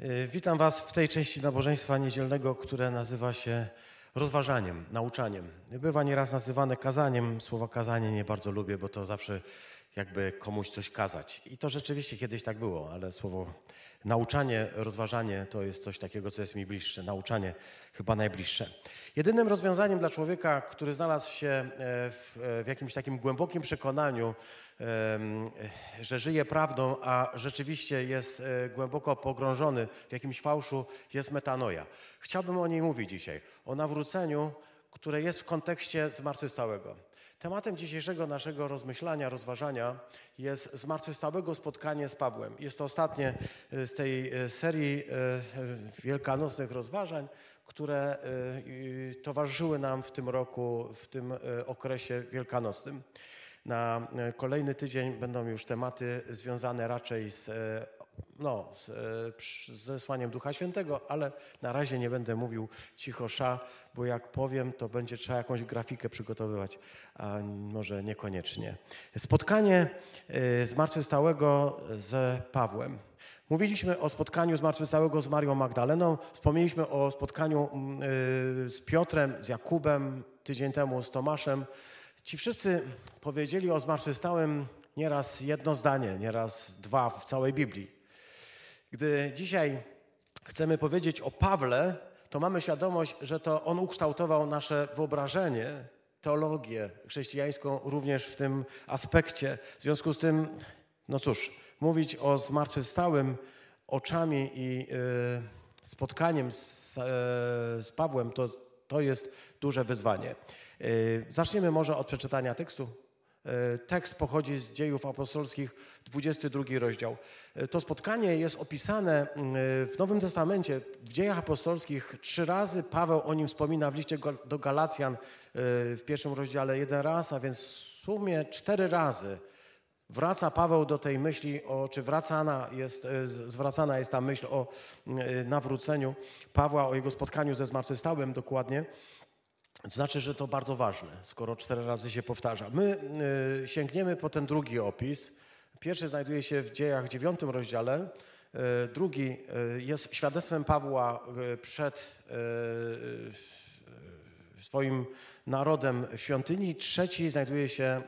Y, Witam Was w tej części nabożeństwa niedzielnego, które nazywa się rozważaniem, nauczaniem. Bywa nieraz nazywane kazaniem. Słowo kazanie nie bardzo lubię, bo to zawsze jakby komuś coś kazać. I to rzeczywiście kiedyś tak było, ale słowo nauczanie, rozważanie to jest coś takiego, co jest mi bliższe. Nauczanie chyba najbliższe. Jedynym rozwiązaniem dla człowieka, który znalazł się e, w, w jakimś takim głębokim przekonaniu, że żyje prawdą, a rzeczywiście jest e, głęboko pogrążony w jakimś fałszu, jest metanoja. Chciałbym o niej mówić dzisiaj, o nawróceniu, które jest w kontekście zmartwychwstałego. Tematem dzisiejszego naszego rozmyślania, rozważania jest zmartwychwstałego spotkanie z Pawłem. Jest to ostatnie e, z tej e, serii e, wielkanocnych rozważań, które towarzyszyły nam w tym roku, w tym okresie wielkanocnym. Na kolejny tydzień będą już tematy związane raczej z, no, e, z zesłaniem Ducha Świętego, ale na razie nie będę mówił cicho sza, bo jak powiem, to będzie trzeba jakąś grafikę przygotowywać, a może niekoniecznie. Spotkanie e, zmartwychwstałego z Pawłem. Mówiliśmy o spotkaniu zmartwychwstałego z Marią Magdaleną, wspomnieliśmy o spotkaniu e, z Piotrem, z Jakubem, tydzień temu z Tomaszem. Ci wszyscy powiedzieli o zmartwychwstałym nieraz jedno zdanie, nieraz dwa w całej Biblii. Gdy dzisiaj chcemy powiedzieć o Pawle, to mamy świadomość, że to on ukształtował nasze wyobrażenie, teologię chrześcijańską również w tym aspekcie. W związku z tym, no cóż, mówić o zmartwychwstałym oczami i y, spotkaniem z, e, z Pawłem to, to jest duże wyzwanie. Y, zaczniemy może od przeczytania tekstu. E, Tekst pochodzi z dziejów apostolskich, 22 rozdział. E, To spotkanie jest opisane mm, w Nowym Testamencie, w dziejach apostolskich. Trzy razy Paweł o nim wspomina w liście do Galacjan e, w pierwszym rozdziale jeden raz, a więc w sumie cztery razy wraca Paweł do tej myśli, o, czy wracana jest, e, zwracana jest ta myśl o mm, e, nawróceniu Pawła, o jego spotkaniu ze zmartwychwstałym dokładnie. Znaczy, że to bardzo ważne, skoro cztery razy się powtarza. My y, sięgniemy po ten drugi opis. Pierwszy znajduje się w dziejach dziewiątym rozdziale. Y, drugi y, jest świadectwem Pawła y, przed y, y, swoim narodem w świątyni. Trzeci znajduje się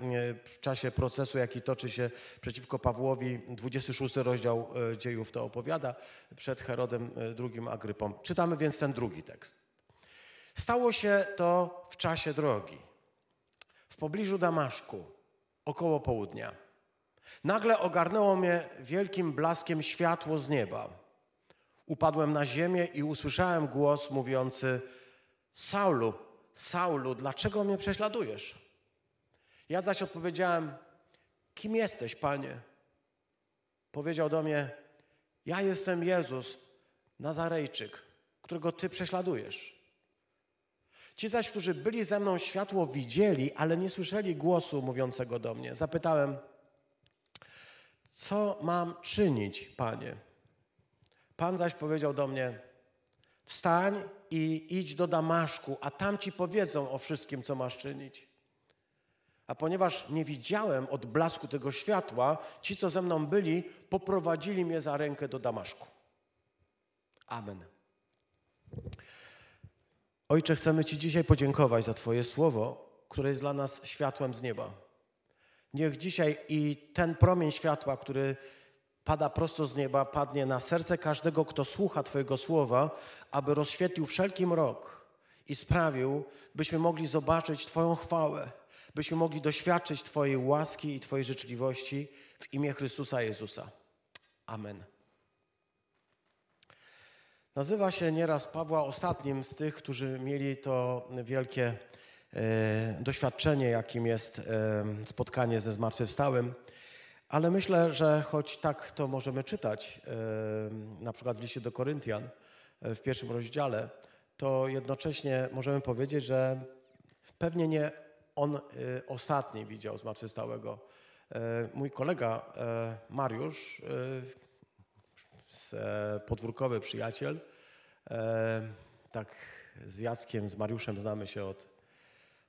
w czasie procesu, jaki toczy się przeciwko Pawłowi. 26 rozdział dziejów to opowiada przed Herodem II Agrypą. Czytamy więc ten drugi tekst. Stało się to w czasie drogi, w pobliżu Damaszku, około południa. Nagle ogarnęło mnie wielkim blaskiem światło z nieba. Upadłem na ziemię i usłyszałem głos mówiący: Saulu, Saulu, dlaczego mnie prześladujesz? Ja zaś odpowiedziałem: Kim jesteś, panie? Powiedział do mnie: Ja jestem Jezus, Nazarejczyk, którego ty prześladujesz. Ci zaś, którzy byli ze mną, światło widzieli, ale nie słyszeli głosu mówiącego do mnie. Zapytałem, co mam czynić, panie? Pan zaś powiedział do mnie, wstań i idź do Damaszku, a tam ci powiedzą o wszystkim, co masz czynić. A ponieważ nie widziałem od blasku tego światła, ci, co ze mną byli, poprowadzili mnie za rękę do Damaszku. Amen. Ojcze, chcemy Ci dzisiaj podziękować za Twoje słowo, które jest dla nas światłem z nieba. Niech dzisiaj i ten promień światła, który pada prosto z nieba, padnie na serce każdego, kto słucha Twojego słowa, aby rozświetlił wszelki mrok i sprawił, byśmy mogli zobaczyć Twoją chwałę, byśmy mogli doświadczyć Twojej łaski i Twojej życzliwości w imię Chrystusa Jezusa. Amen. Nazywa się nieraz Pawła ostatnim z tych, którzy mieli to wielkie e, doświadczenie, jakim jest e, spotkanie ze zmartwychwstałym. Ale myślę, że choć tak to możemy czytać, e, na przykład w liście do Koryntian w pierwszym rozdziale, to jednocześnie możemy powiedzieć, że pewnie nie on ostatni widział zmartwychwstałego. Mój kolega Mariusz podwórkowy przyjaciel. E, tak z Jackiem, z Mariuszem znamy się od,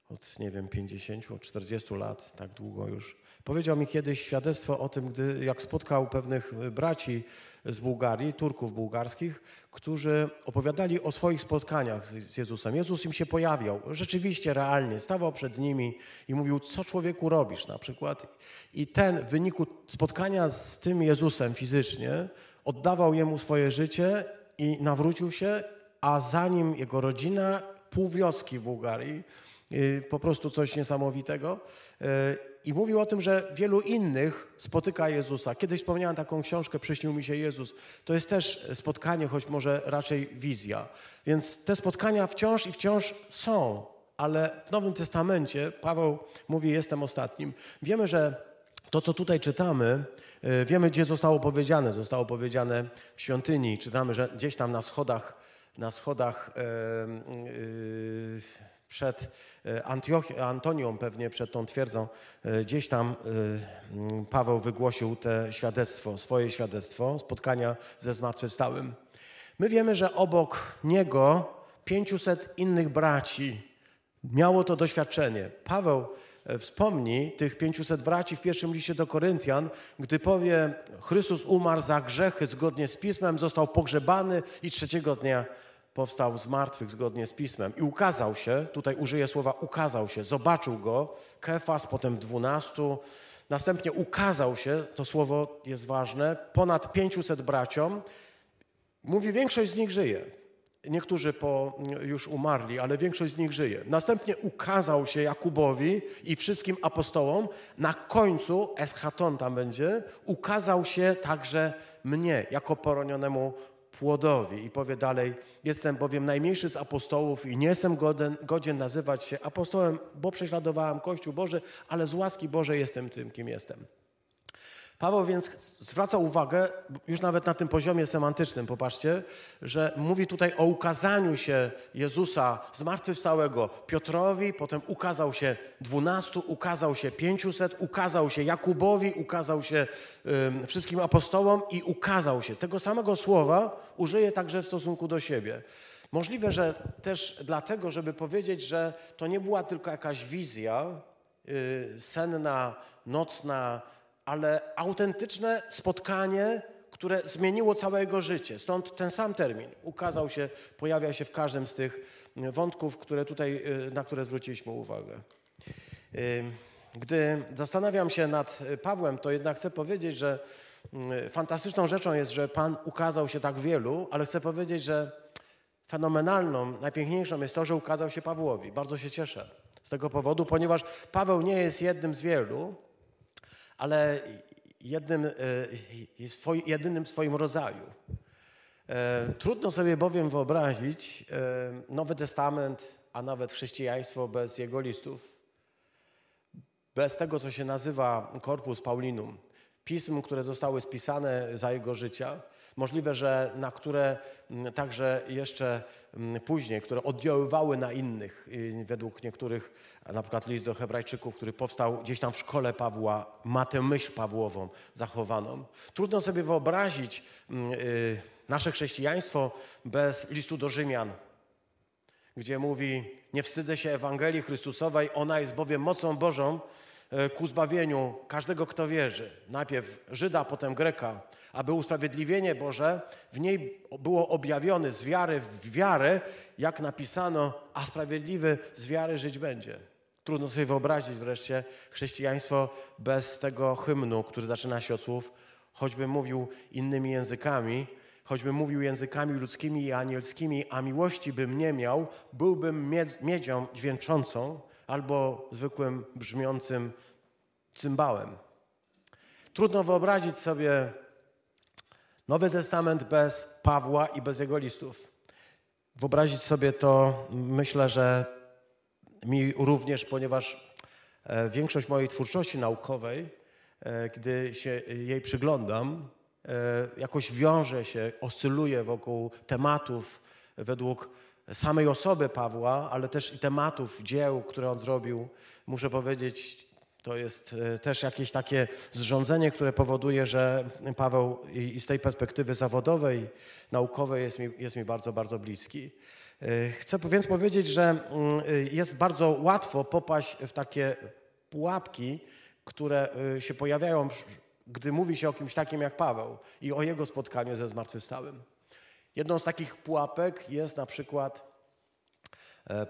od nie wiem, 50, od 40 lat, tak długo już. Powiedział mi kiedyś świadectwo o tym, gdy jak spotkał pewnych braci z Bułgarii, Turków bułgarskich, którzy opowiadali o swoich spotkaniach z Jezusem. Jezus im się pojawiał, rzeczywiście, realnie, stawał przed nimi i mówił, co człowieku robisz na przykład. I ten w wyniku spotkania z tym Jezusem fizycznie oddawał jemu swoje życie i nawrócił się, a za nim jego rodzina, pół wioski w Bułgarii, y, po prostu coś niesamowitego. Y, I mówił o tym, że wielu innych spotyka Jezusa. Kiedyś wspomniałem taką książkę, Przyśnił mi się Jezus. To jest też spotkanie, choć może raczej wizja. Więc te spotkania wciąż i wciąż są, ale w Nowym Testamencie Paweł mówi, jestem ostatnim. Wiemy, że to, co tutaj czytamy, y, wiemy, gdzie zostało powiedziane. Zostało powiedziane w świątyni. Czytamy, że gdzieś tam na schodach, na schodach yy, przed Antioch- Antonią, pewnie przed tą twierdzą, gdzieś tam Paweł wygłosił te świadectwo, swoje świadectwo, spotkania ze zmartwychwstałym. My wiemy, że obok niego 500 innych braci miało to doświadczenie. Paweł wspomni tych 500 braci w pierwszym liście do Koryntian, gdy powie, Chrystus umarł za grzechy zgodnie z Pismem, został pogrzebany i trzeciego dnia powstał z martwych zgodnie z Pismem. I ukazał się, tutaj użyję słowa ukazał się, zobaczył go, Kefas, potem dwunastu, następnie ukazał się, to słowo jest ważne, ponad 500 braciom. Mówi, większość z nich żyje. Niektórzy po, już umarli, ale większość z nich żyje. Następnie ukazał się Jakubowi i wszystkim apostołom. Na końcu, eschaton tam będzie, ukazał się także mnie, jako poronionemu płodowi. I powie dalej, jestem bowiem najmniejszy z apostołów i nie jestem godzien, godzien nazywać się apostołem, bo prześladowałem Kościół Boży, ale z łaski Bożej jestem tym, kim jestem. Paweł więc zwraca uwagę, już nawet na tym poziomie semantycznym, popatrzcie, że mówi tutaj o ukazaniu się Jezusa zmartwychwstałego Piotrowi, potem ukazał się dwunastu, ukazał się pięciuset, ukazał się Jakubowi, ukazał się y, wszystkim apostołom i ukazał się. Tego samego słowa użyje także w stosunku do siebie. Możliwe, że też dlatego, żeby powiedzieć, że to nie była tylko jakaś wizja y, senna, nocna, ale autentyczne spotkanie, które zmieniło całe jego życie. Stąd ten sam termin ukazał się, pojawia się w każdym z tych wątków, które tutaj, na które zwróciliśmy uwagę. Gdy zastanawiam się nad Pawłem, to jednak chcę powiedzieć, że fantastyczną rzeczą jest, że Pan ukazał się tak wielu, ale chcę powiedzieć, że fenomenalną, najpiękniejszą jest to, że ukazał się Pawłowi. Bardzo się cieszę z tego powodu, ponieważ Paweł nie jest jednym z wielu, ale jednym, jedynym w swoim rodzaju. Trudno sobie bowiem wyobrazić Nowy Testament, a nawet chrześcijaństwo bez jego listów, bez tego, co się nazywa Corpus Paulinum, pism, które zostały spisane za jego życia, możliwe, że na które także jeszcze później, które oddziaływały na innych. Według niektórych, na przykład list do Hebrajczyków, który powstał gdzieś tam w szkole Pawła, ma tę myśl Pawłową zachowaną. Trudno sobie wyobrazić y, nasze chrześcijaństwo bez listu do Rzymian, gdzie mówi: Nie wstydzę się Ewangelii Chrystusowej, ona jest bowiem mocą Bożą e, ku zbawieniu każdego, kto wierzy. Najpierw Żyda, potem Greka aby usprawiedliwienie Boże w niej było objawione z wiary w wiarę, jak napisano, a sprawiedliwy z wiary żyć będzie. Trudno sobie wyobrazić wreszcie chrześcijaństwo bez tego hymnu, który zaczyna się od słów, choćby mówił innymi językami, choćby mówił językami ludzkimi i anielskimi, a miłości bym nie miał, byłbym miedzią dźwięczącą albo zwykłym brzmiącym cymbałem. Trudno wyobrazić sobie Nowy Testament bez Pawła i bez jego listów. Wyobrazić sobie to, myślę, że mi również, ponieważ e, większość mojej twórczości naukowej, e, gdy się jej przyglądam, e, jakoś wiąże się, oscyluje wokół tematów według samej osoby Pawła, ale też i tematów dzieł, które on zrobił. Muszę powiedzieć, to jest e, też jakieś takie zrządzenie, które powoduje, że Paweł i z tej perspektywy zawodowej, naukowej jest mi, jest mi bardzo, bardzo bliski. Y, Chcę więc powiedzieć, że mm, jest bardzo łatwo popaść w takie pułapki, które y, się pojawiają, gdy mówi się o kimś takim jak Paweł i o jego spotkaniu ze zmartwychwstałym. Jedną z takich pułapek jest na przykład e,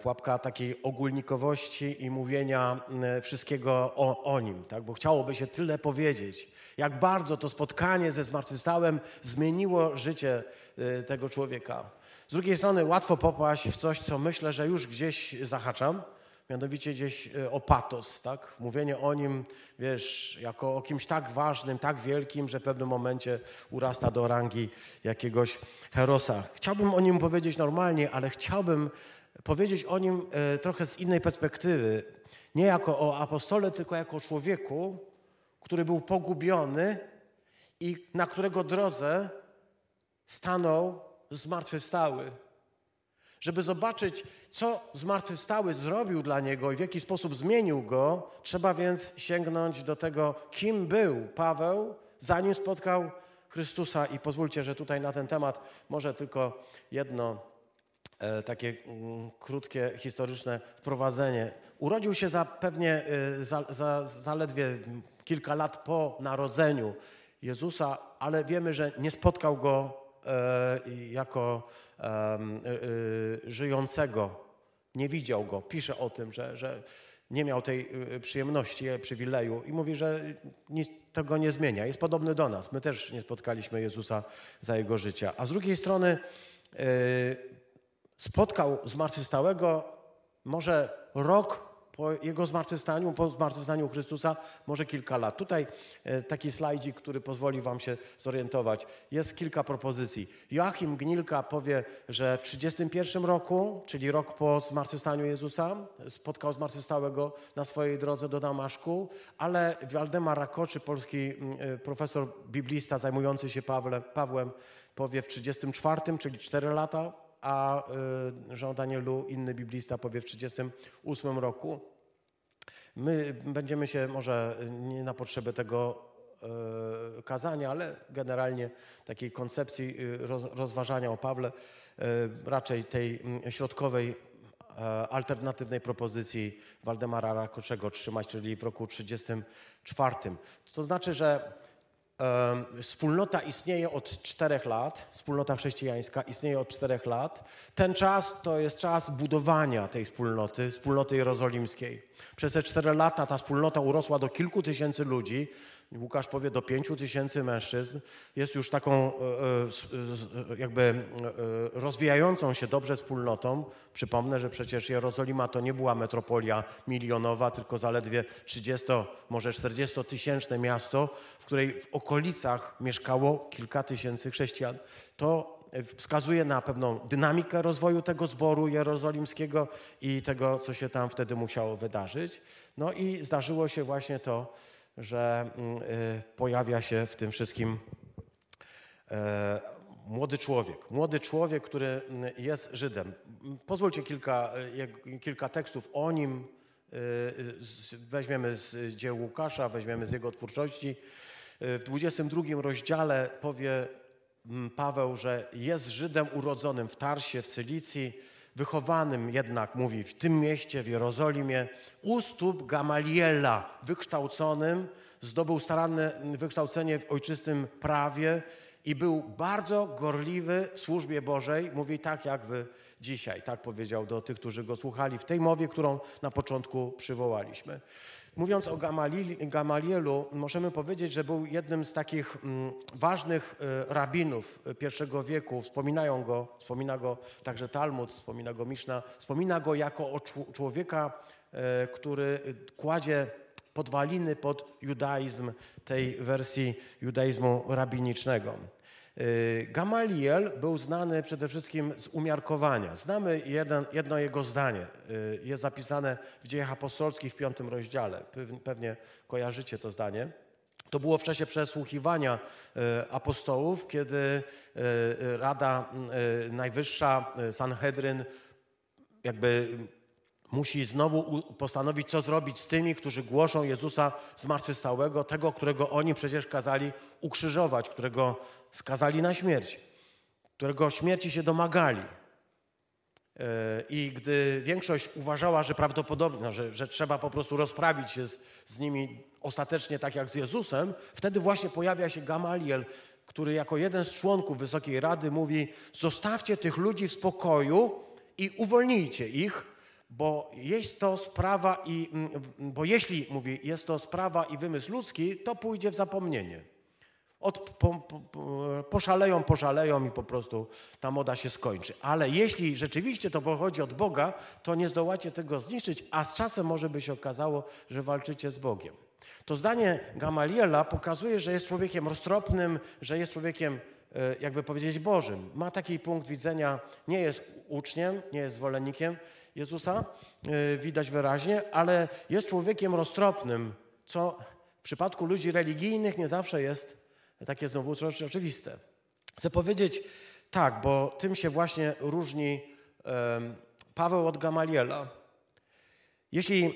pułapka takiej ogólnikowości i mówienia m, wszystkiego o, o nim, tak? bo chciałoby się tyle powiedzieć, jak bardzo to spotkanie ze zmartwychwstałym zmieniło życie e, tego człowieka. Z drugiej strony łatwo popaść w coś, co myślę, że już gdzieś zahaczam, mianowicie gdzieś e, o patos, tak? Mówienie o nim, wiesz, jako o kimś tak ważnym, tak wielkim, że w pewnym momencie urasta do rangi jakiegoś herosa. Chciałbym o nim powiedzieć normalnie, ale chciałbym powiedzieć o nim e, trochę z innej perspektywy. Nie jako o apostole, tylko jako o człowieku, który był pogubiony i na którego drodze stanął zmartwychwstały. Żeby zobaczyć, co zmartwychwstały zrobił dla niego i w jaki sposób zmienił go, trzeba więc sięgnąć do tego, kim był Paweł, zanim spotkał Chrystusa. I pozwólcie, że tutaj na ten temat może tylko jedno takie mm, krótkie, historyczne wprowadzenie. Urodził się za pewnie e, za, za, zaledwie kilka lat po narodzeniu Jezusa, ale wiemy, że nie spotkał go e, jako żyjącego, nie widział go. Pisze o tym, że, że nie miał tej przyjemności, e, przywileju i mówi, że nic tego nie zmienia. Jest podobny do nas. My też nie spotkaliśmy Jezusa za jego życia. A z drugiej strony spotkał zmartwychwstałego może rok po jego zmartwychwstaniu, po zmartwychwstaniu Chrystusa, może kilka lat. Tutaj e, taki slajdzik, który pozwoli wam się zorientować. Jest kilka propozycji. Joachim Gnilka powie, że w 31 roku, czyli rok po zmartwychwstaniu Jezusa, spotkał zmartwychwstałego na swojej drodze do Damaszku, ale Waldemar Rakoczy, polski mm, e, profesor biblista zajmujący się Pawle, Pawłem, powie w 34, czyli 4 lata a y, Jean Danielu, inny biblista, powie w 1938 roku. My będziemy się może nie na potrzeby tego y, kazania, ale generalnie takiej koncepcji y, roz, rozważania o Pawle, raczej tej mm, środkowej e, alternatywnej propozycji Waldemara Rakoczego trzymać, czyli w roku 1934. To znaczy, że Wspólnota istnieje od czterech lat, wspólnota chrześcijańska istnieje od czterech lat. Ten czas to jest czas budowania tej wspólnoty, wspólnoty jerozolimskiej. Przez te cztery lata ta wspólnota urosła do kilku tysięcy ludzi. Łukasz powie do pięciu tysięcy mężczyzn. Jest już taką e, e, s- jakby e, rozwijającą się dobrze wspólnotą. Przypomnę, że przecież Jerozolima to nie była metropolia milionowa, tylko zaledwie 30, może 40 tysięczne miasto, w której w okolicach mieszkało kilka tysięcy chrześcijan. To wskazuje na pewną dynamikę rozwoju tego zboru jerozolimskiego i tego, co się tam wtedy musiało wydarzyć. No i zdarzyło się właśnie to, że mm, y, pojawia się w tym wszystkim e, młody człowiek. Młody człowiek, który mm, jest Żydem. Pozwólcie kilka, jak- kilka tekstów o nim. z- Weźmiemy z dzieł Łukasza, weźmiemy z jego twórczości. W 22 rozdziale powie mm, Paweł, że jest Żydem urodzonym w Tarsie, w Cylicji, wychowanym jednak, mówi, w tym mieście, w Jerozolimie, u stóp Gamaliela, wykształconym, zdobył staranne wykształcenie w ojczystym prawie i był bardzo gorliwy w służbie Bożej, mówi tak jak wy dzisiaj, tak powiedział do tych, którzy go słuchali w tej mowie, którą na początku przywołaliśmy. Mówiąc o Gamalielu, możemy powiedzieć, że był jednym z takich mm, ważnych e, rabinów e, pierwszego wieku. Wspominają go, wspomina go także Talmud, wspomina go Miszna, wspomina go jako o czł- człowieka, e, który kładzie podwaliny pod judaizm tej wersji judaizmu rabinicznego. Y, Gamaliel był znany przede wszystkim z umiarkowania. Znamy jeden, jedno jego zdanie. y, Jest zapisane w dziejach apostolskich w piątym rozdziale. Pew- Pewnie kojarzycie to zdanie. To było w czasie przesłuchiwania y, apostołów, kiedy Rada Najwyższa, Sanhedryn, jakby musi znowu postanowić, co zrobić z tymi, którzy głoszą Jezusa zmartwychwstałego, tego, którego oni przecież kazali ukrzyżować, którego skazali na śmierć, którego śmierci się domagali. I gdy większość uważała, że prawdopodobnie, no, że, że trzeba po prostu rozprawić się z, z nimi ostatecznie tak jak z Jezusem, wtedy właśnie pojawia się Gamaliel, który jako jeden z członków Wysokiej Rady mówi: Zostawcie tych ludzi w spokoju i uwolnijcie ich, bo jest to sprawa i, mm, bo jeśli, mówi, jest to sprawa i wymysł ludzki, to pójdzie w zapomnienie. Od, po, po, poszaleją, poszaleją i po prostu ta moda się skończy. Ale jeśli rzeczywiście to pochodzi od Boga, to nie zdołacie tego zniszczyć, a z czasem może by się okazało, że walczycie z Bogiem. To zdanie Gamaliela pokazuje, że jest człowiekiem roztropnym, że jest człowiekiem, e, jakby powiedzieć, Bożym. Ma taki punkt widzenia, nie jest uczniem, nie jest zwolennikiem Jezusa, e, widać wyraźnie, ale jest człowiekiem roztropnym, co w przypadku ludzi religijnych nie zawsze jest takie znowu oczywiste. Chcę powiedzieć tak, bo tym się właśnie różni Paweł od Gamaliela. Jeśli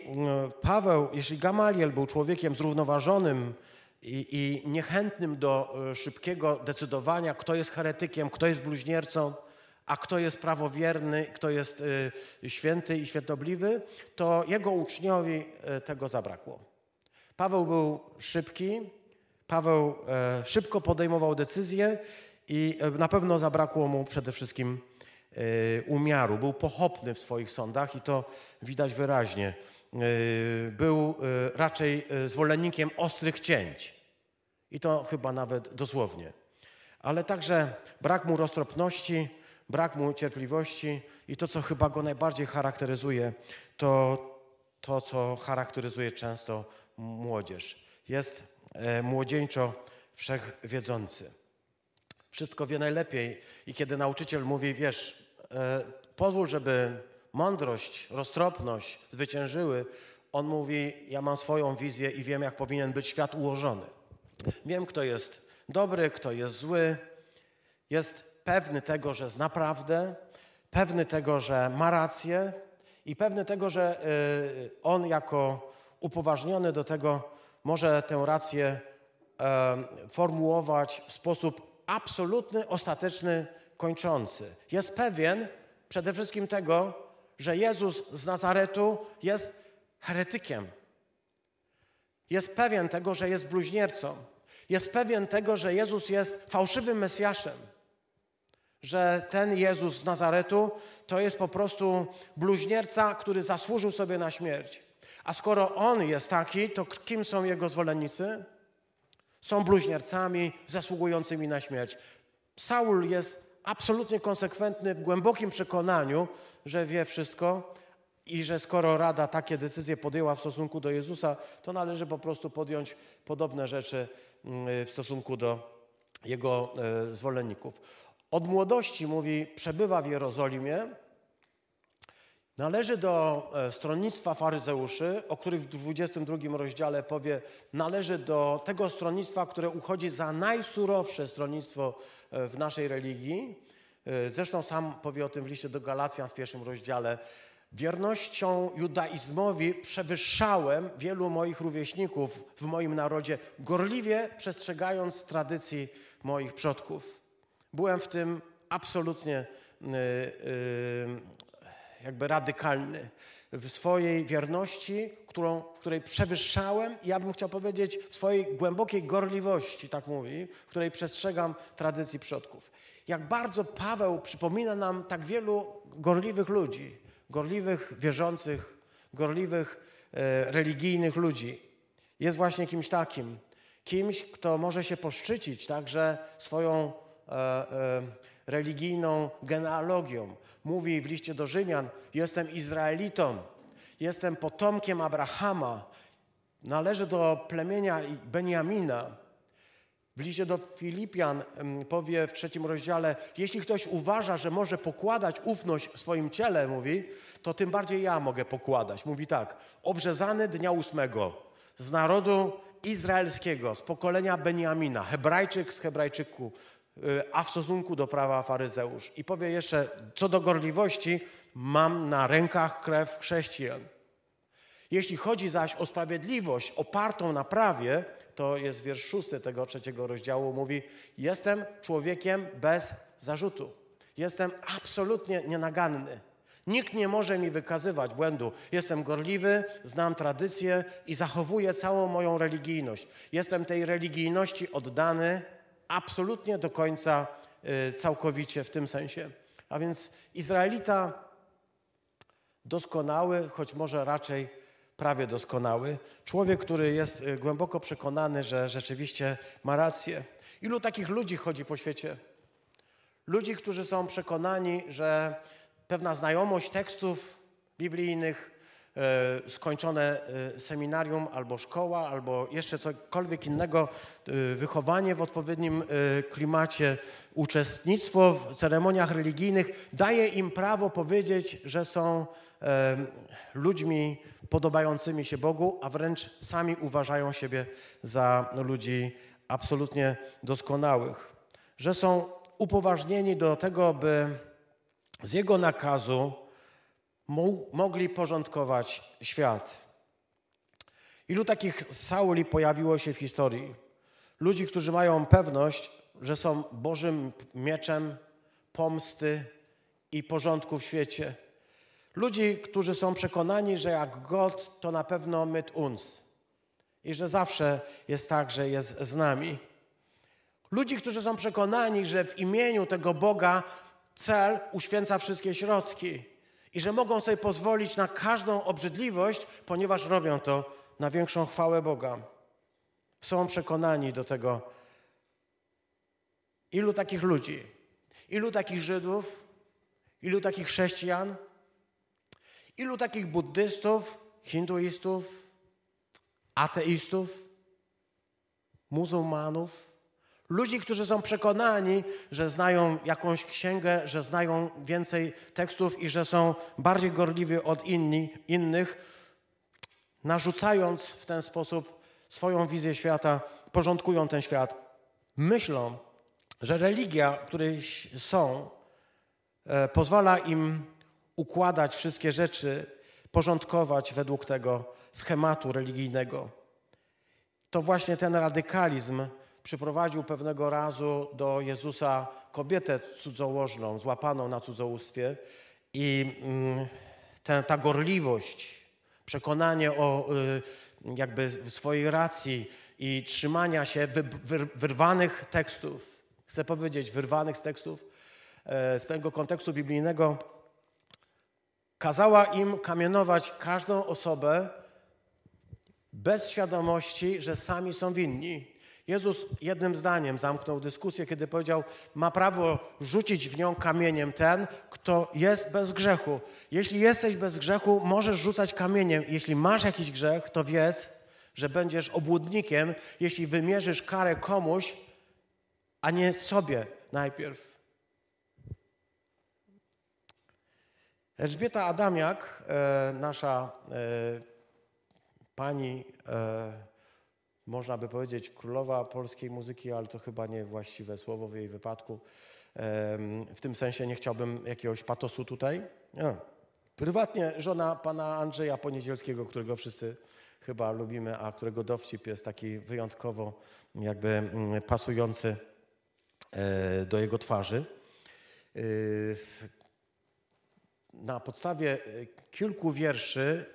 Paweł, jeśli Gamaliel był człowiekiem zrównoważonym i, i, niechętnym do e, szybkiego decydowania, kto jest heretykiem, kto jest bluźniercą, a kto jest prawowierny, kto jest e, święty i świętobliwy, to jego uczniowi e, tego zabrakło. Paweł był szybki, Paweł e, szybko podejmował decyzje i na pewno zabrakło mu przede wszystkim umiaru. Był pochopny w swoich sądach i to widać wyraźnie. Był raczej zwolennikiem ostrych cięć. I to chyba nawet dosłownie. Ale także brak mu roztropności, brak mu cierpliwości i to, co chyba go najbardziej charakteryzuje, to to, co charakteryzuje często młodzież. Jest E, młodzieńczo wszechwiedzący. Wszystko wie najlepiej i kiedy nauczyciel mówi, wiesz, e, pozwól, żeby mądrość, roztropność zwyciężyły, on mówi, ja mam swoją wizję i wiem, jak powinien być świat ułożony. Wiem, kto jest dobry, kto jest zły. Jest pewny tego, że zna prawdę, pewny tego, że ma rację i pewny tego, że e, on jako upoważniony do tego może tę rację formułować w sposób absolutny, ostateczny, kończący. Jest pewien przede wszystkim tego, że Jezus z Nazaretu jest heretykiem. Jest pewien tego, że jest bluźniercą. Jest pewien tego, że Jezus jest fałszywym Mesjaszem. Że ten Jezus z Nazaretu to jest po prostu bluźnierca, który zasłużył sobie na śmierć. A skoro on jest taki, to kim są jego zwolennicy? Są bluźniercami zasługującymi na śmierć. Saul jest absolutnie konsekwentny w głębokim przekonaniu, że wie wszystko i że skoro Rada takie decyzje podjęła w stosunku do Jezusa, to należy po prostu podjąć podobne rzeczy mm, w stosunku do jego e, zwolenników. Od młodości, mówi, przebywa w Jerozolimie, Należy do e, stronnictwa faryzeuszy, o których w 22 rozdziale powie, należy do tego stronnictwa, które uchodzi za najsurowsze stronnictwo e, w naszej religii. E, zresztą sam powie o tym w liście do Galacjan w pierwszym rozdziale. Wiernością judaizmowi przewyższałem wielu moich rówieśników w moim narodzie, gorliwie przestrzegając tradycji moich przodków. Byłem w tym absolutnie jakby radykalny w swojej wierności, którą, której przewyższałem, ja bym chciał powiedzieć, w swojej głębokiej gorliwości, tak mówi, w której przestrzegam tradycji przodków. Jak bardzo Paweł przypomina nam tak wielu gorliwych ludzi, gorliwych wierzących, gorliwych e, religijnych ludzi. Jest właśnie kimś takim, kimś, kto może się poszczycić także swoją e, e, religijną genealogią. Mówi w liście do Rzymian: Jestem Izraelitą, jestem potomkiem Abrahama, należę do plemienia Benjamina. W liście do Filipian powie w trzecim rozdziale: Jeśli ktoś uważa, że może pokładać ufność w swoim ciele, mówi, to tym bardziej ja mogę pokładać. Mówi tak: Obrzezany dnia ósmego z narodu izraelskiego, z pokolenia Benjamina, Hebrajczyk z Hebrajczyku, a w stosunku do prawa faryzeusz. I powie jeszcze, co do gorliwości, mam na rękach krew chrześcijan. Jeśli chodzi zaś o sprawiedliwość opartą na prawie, to jest wiersz szósty tego trzeciego rozdziału, mówi, jestem człowiekiem bez zarzutu. Jestem absolutnie nienaganny. Nikt nie może mi wykazywać błędu. Jestem gorliwy, znam tradycję i zachowuję całą moją religijność. Jestem tej religijności oddany absolutnie do końca, y, całkowicie w tym sensie. A więc Izraelita doskonały, choć może raczej prawie doskonały, człowiek, który jest y, głęboko przekonany, że rzeczywiście ma rację. Ilu takich ludzi chodzi po świecie? Ludzi, którzy są przekonani, że pewna znajomość tekstów biblijnych, skończone e, seminarium albo szkoła, albo jeszcze cokolwiek innego, e, wychowanie w odpowiednim klimacie, uczestnictwo w ceremoniach religijnych. Daje im prawo powiedzieć, że są ludźmi podobającymi się Bogu, a wręcz sami uważają siebie za ludzi absolutnie doskonałych, że są upoważnieni do tego, by z Jego nakazu mogli porządkować świat. Ilu takich Sauli pojawiło się w historii? Ludzi, którzy mają pewność, że są Bożym mieczem pomsty i porządku w świecie. Ludzi, którzy są przekonani, że jak God, to na pewno myt uns i że zawsze jest tak, że jest z nami. Ludzi, którzy są przekonani, że w imieniu tego Boga cel uświęca wszystkie środki i że mogą sobie pozwolić na każdą obrzydliwość, ponieważ robią to na większą chwałę Boga. Są przekonani do tego. Ilu takich ludzi? Ilu takich Żydów? Ilu takich chrześcijan? Ilu takich buddystów, hinduistów, ateistów, muzułmanów? Ludzi, którzy są przekonani, że znają jakąś księgę, że znają więcej tekstów i że są bardziej gorliwi od inni, innych, narzucając w ten sposób swoją wizję świata, porządkują ten świat. Myślą, że religia, której są, e, pozwala im układać wszystkie rzeczy, porządkować według tego schematu religijnego. To właśnie ten radykalizm przyprowadził pewnego razu do Jezusa kobietę cudzołożną, złapaną na cudzołóstwie i mm, ta, ta gorliwość, przekonanie o y, jakby swojej racji i trzymania się wy, wy, wyrwanych tekstów, chcę powiedzieć wyrwanych z tekstów, e, z tego kontekstu biblijnego, kazała im kamienować każdą osobę bez świadomości, że sami są winni. Jezus jednym zdaniem zamknął dyskusję, kiedy powiedział: Ma prawo rzucić w nią kamieniem ten, kto jest bez grzechu. Jeśli jesteś bez grzechu, możesz rzucać kamieniem. Jeśli masz jakiś grzech, to wiedz, że będziesz obłudnikiem, jeśli wymierzysz karę komuś, a nie sobie najpierw. Elżbieta Adamiak, e, nasza e, pani. Można by powiedzieć, królowa polskiej muzyki, ale to chyba nie właściwe słowo w jej wypadku. W tym sensie nie chciałbym jakiegoś patosu tutaj. Prywatnie żona pana Andrzeja Poniedzielskiego, którego wszyscy chyba lubimy, a którego dowcip jest taki wyjątkowo jakby mm, pasujący e, do jego twarzy. E, na podstawie e, kilku wierszy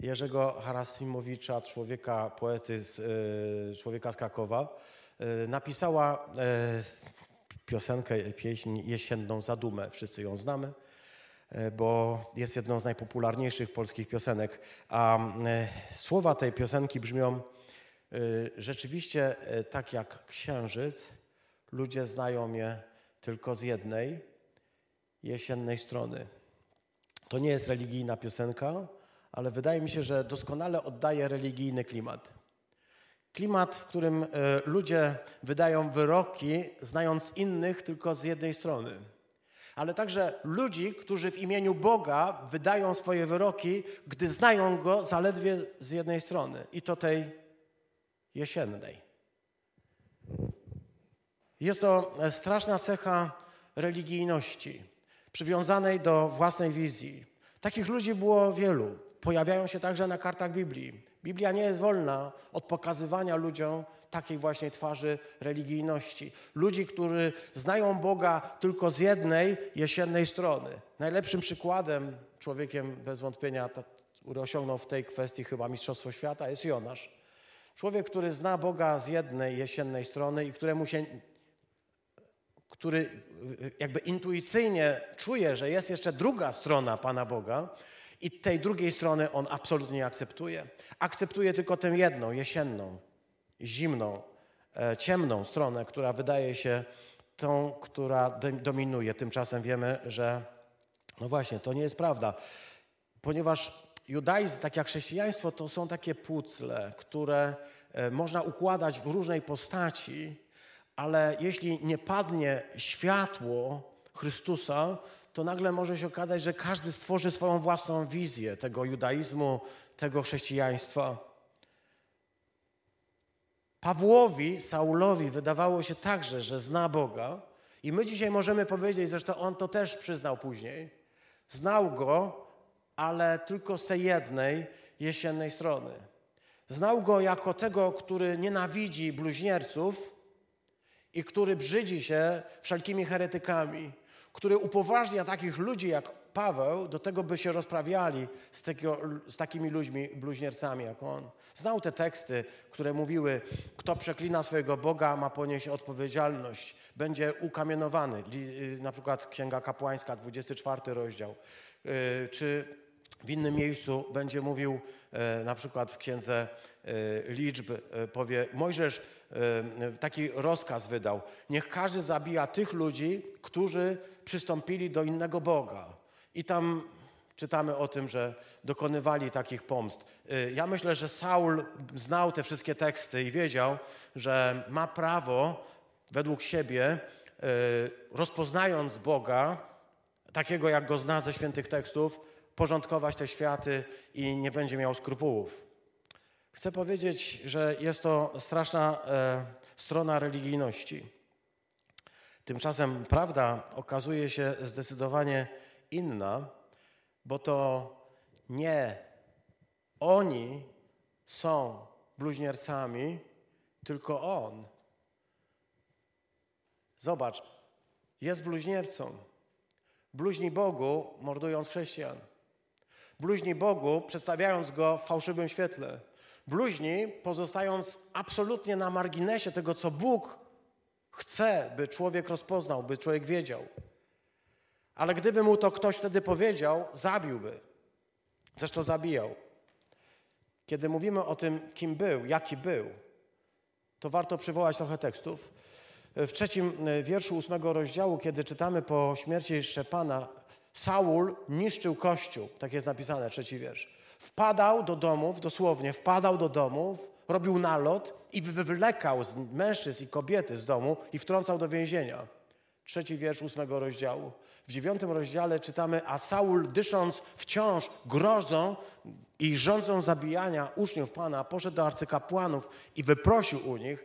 Jerzego Harasimowicza, człowieka, poety, e, człowieka z Krakowa, e, napisała e, piosenkę, pieśń jesienną Zadumę. Wszyscy ją znamy, bo jest jedną z najpopularniejszych polskich piosenek. A słowa tej piosenki brzmią rzeczywiście tak jak księżyc. Ludzie znają mnie tylko z jednej, jesiennej strony. To nie jest religijna piosenka, ale wydaje mi się, że doskonale oddaje religijny klimat. Klimat, w którym e, ludzie wydają wyroki, znając innych tylko z jednej strony. Ale także ludzi, którzy w imieniu Boga wydają swoje wyroki, gdy znają Go zaledwie z jednej strony i to tej jesiennej. Jest to e, straszna cecha religijności, przywiązanej do własnej wizji. Takich ludzi było wielu. Pojawiają się także na kartach Biblii. Biblia nie jest wolna od pokazywania ludziom takiej właśnie twarzy religijności. Ludzi, którzy znają Boga tylko z jednej jesiennej strony. Najlepszym przykładem, człowiekiem bez wątpienia, który osiągnął w tej kwestii chyba Mistrzostwo Świata, jest Jonasz. Człowiek, który zna Boga z jednej jesiennej strony i któremu się który jakby intuicyjnie czuje, że jest jeszcze druga strona Pana Boga i tej drugiej strony on absolutnie nie akceptuje. Akceptuje tylko tę jedną, jesienną, zimną, e, ciemną stronę, która wydaje się tą, która dominuje. Tymczasem wiemy, że no właśnie, to nie jest prawda, ponieważ judaizm, tak jak chrześcijaństwo, to są takie pucle, które e, można układać w różnej postaci, ale jeśli nie padnie światło Chrystusa, to nagle może się okazać, że każdy stworzy swoją własną wizję tego judaizmu, tego chrześcijaństwa. Pawłowi, Saulowi wydawało się także, że zna Boga, i my dzisiaj możemy powiedzieć, zresztą on to też przyznał później, znał go, ale tylko z tej jednej jesiennej strony. Znał go jako tego, który nienawidzi bluźnierców i który brzydzi się wszelkimi heretykami, który upoważnia takich ludzi jak Paweł do tego, by się rozprawiali z, z takimi ludźmi, bluźniercami jak on. Znał te teksty, które mówiły, kto przeklina swojego Boga, ma ponieść odpowiedzialność, będzie ukamienowany. Y, na przykład Księga Kapłańska, 24 rozdział. Y, czy w innym miejscu będzie mówił, e, na przykład w Księdze e, Liczb, e, powie, Mojżesz taki rozkaz wydał, niech każdy zabija tych ludzi, którzy przystąpili do innego Boga. I tam czytamy o tym, że dokonywali takich pomst. Ja myślę, że Saul znał te wszystkie teksty i wiedział, że ma prawo według siebie, rozpoznając Boga, takiego jak go zna ze świętych tekstów, porządkować te światy i nie będzie miał skrupułów. Chcę powiedzieć, że jest to straszna e, strona religijności. Tymczasem prawda okazuje się zdecydowanie inna, bo to nie oni są bluźniercami, tylko on. Zobacz, jest bluźniercą. Bluźni Bogu, mordując chrześcijan. Bluźni Bogu, przedstawiając Go w fałszywym świetle. Bluźni, pozostając absolutnie na marginesie tego, co Bóg chce, by człowiek rozpoznał, by człowiek wiedział. Ale gdyby mu to ktoś wtedy powiedział, zabiłby. Zresztą zabijał. Kiedy mówimy o tym, kim był, jaki był, to warto przywołać trochę tekstów. W trzecim e, wierszu ósmego rozdziału, kiedy czytamy po śmierci Szczepana, Saul niszczył kościół, tak jest napisane, trzeci wiersz. Wpadał do domów, dosłownie wpadał do domów, robił nalot i wywlekał z mężczyzn i kobiety z domu i wtrącał do więzienia. Trzeci wiersz ósmego rozdziału. W dziewiątym rozdziale czytamy, a Saul dysząc wciąż grozą i rządzą zabijania uczniów Pana, poszedł do arcykapłanów i wyprosił u nich,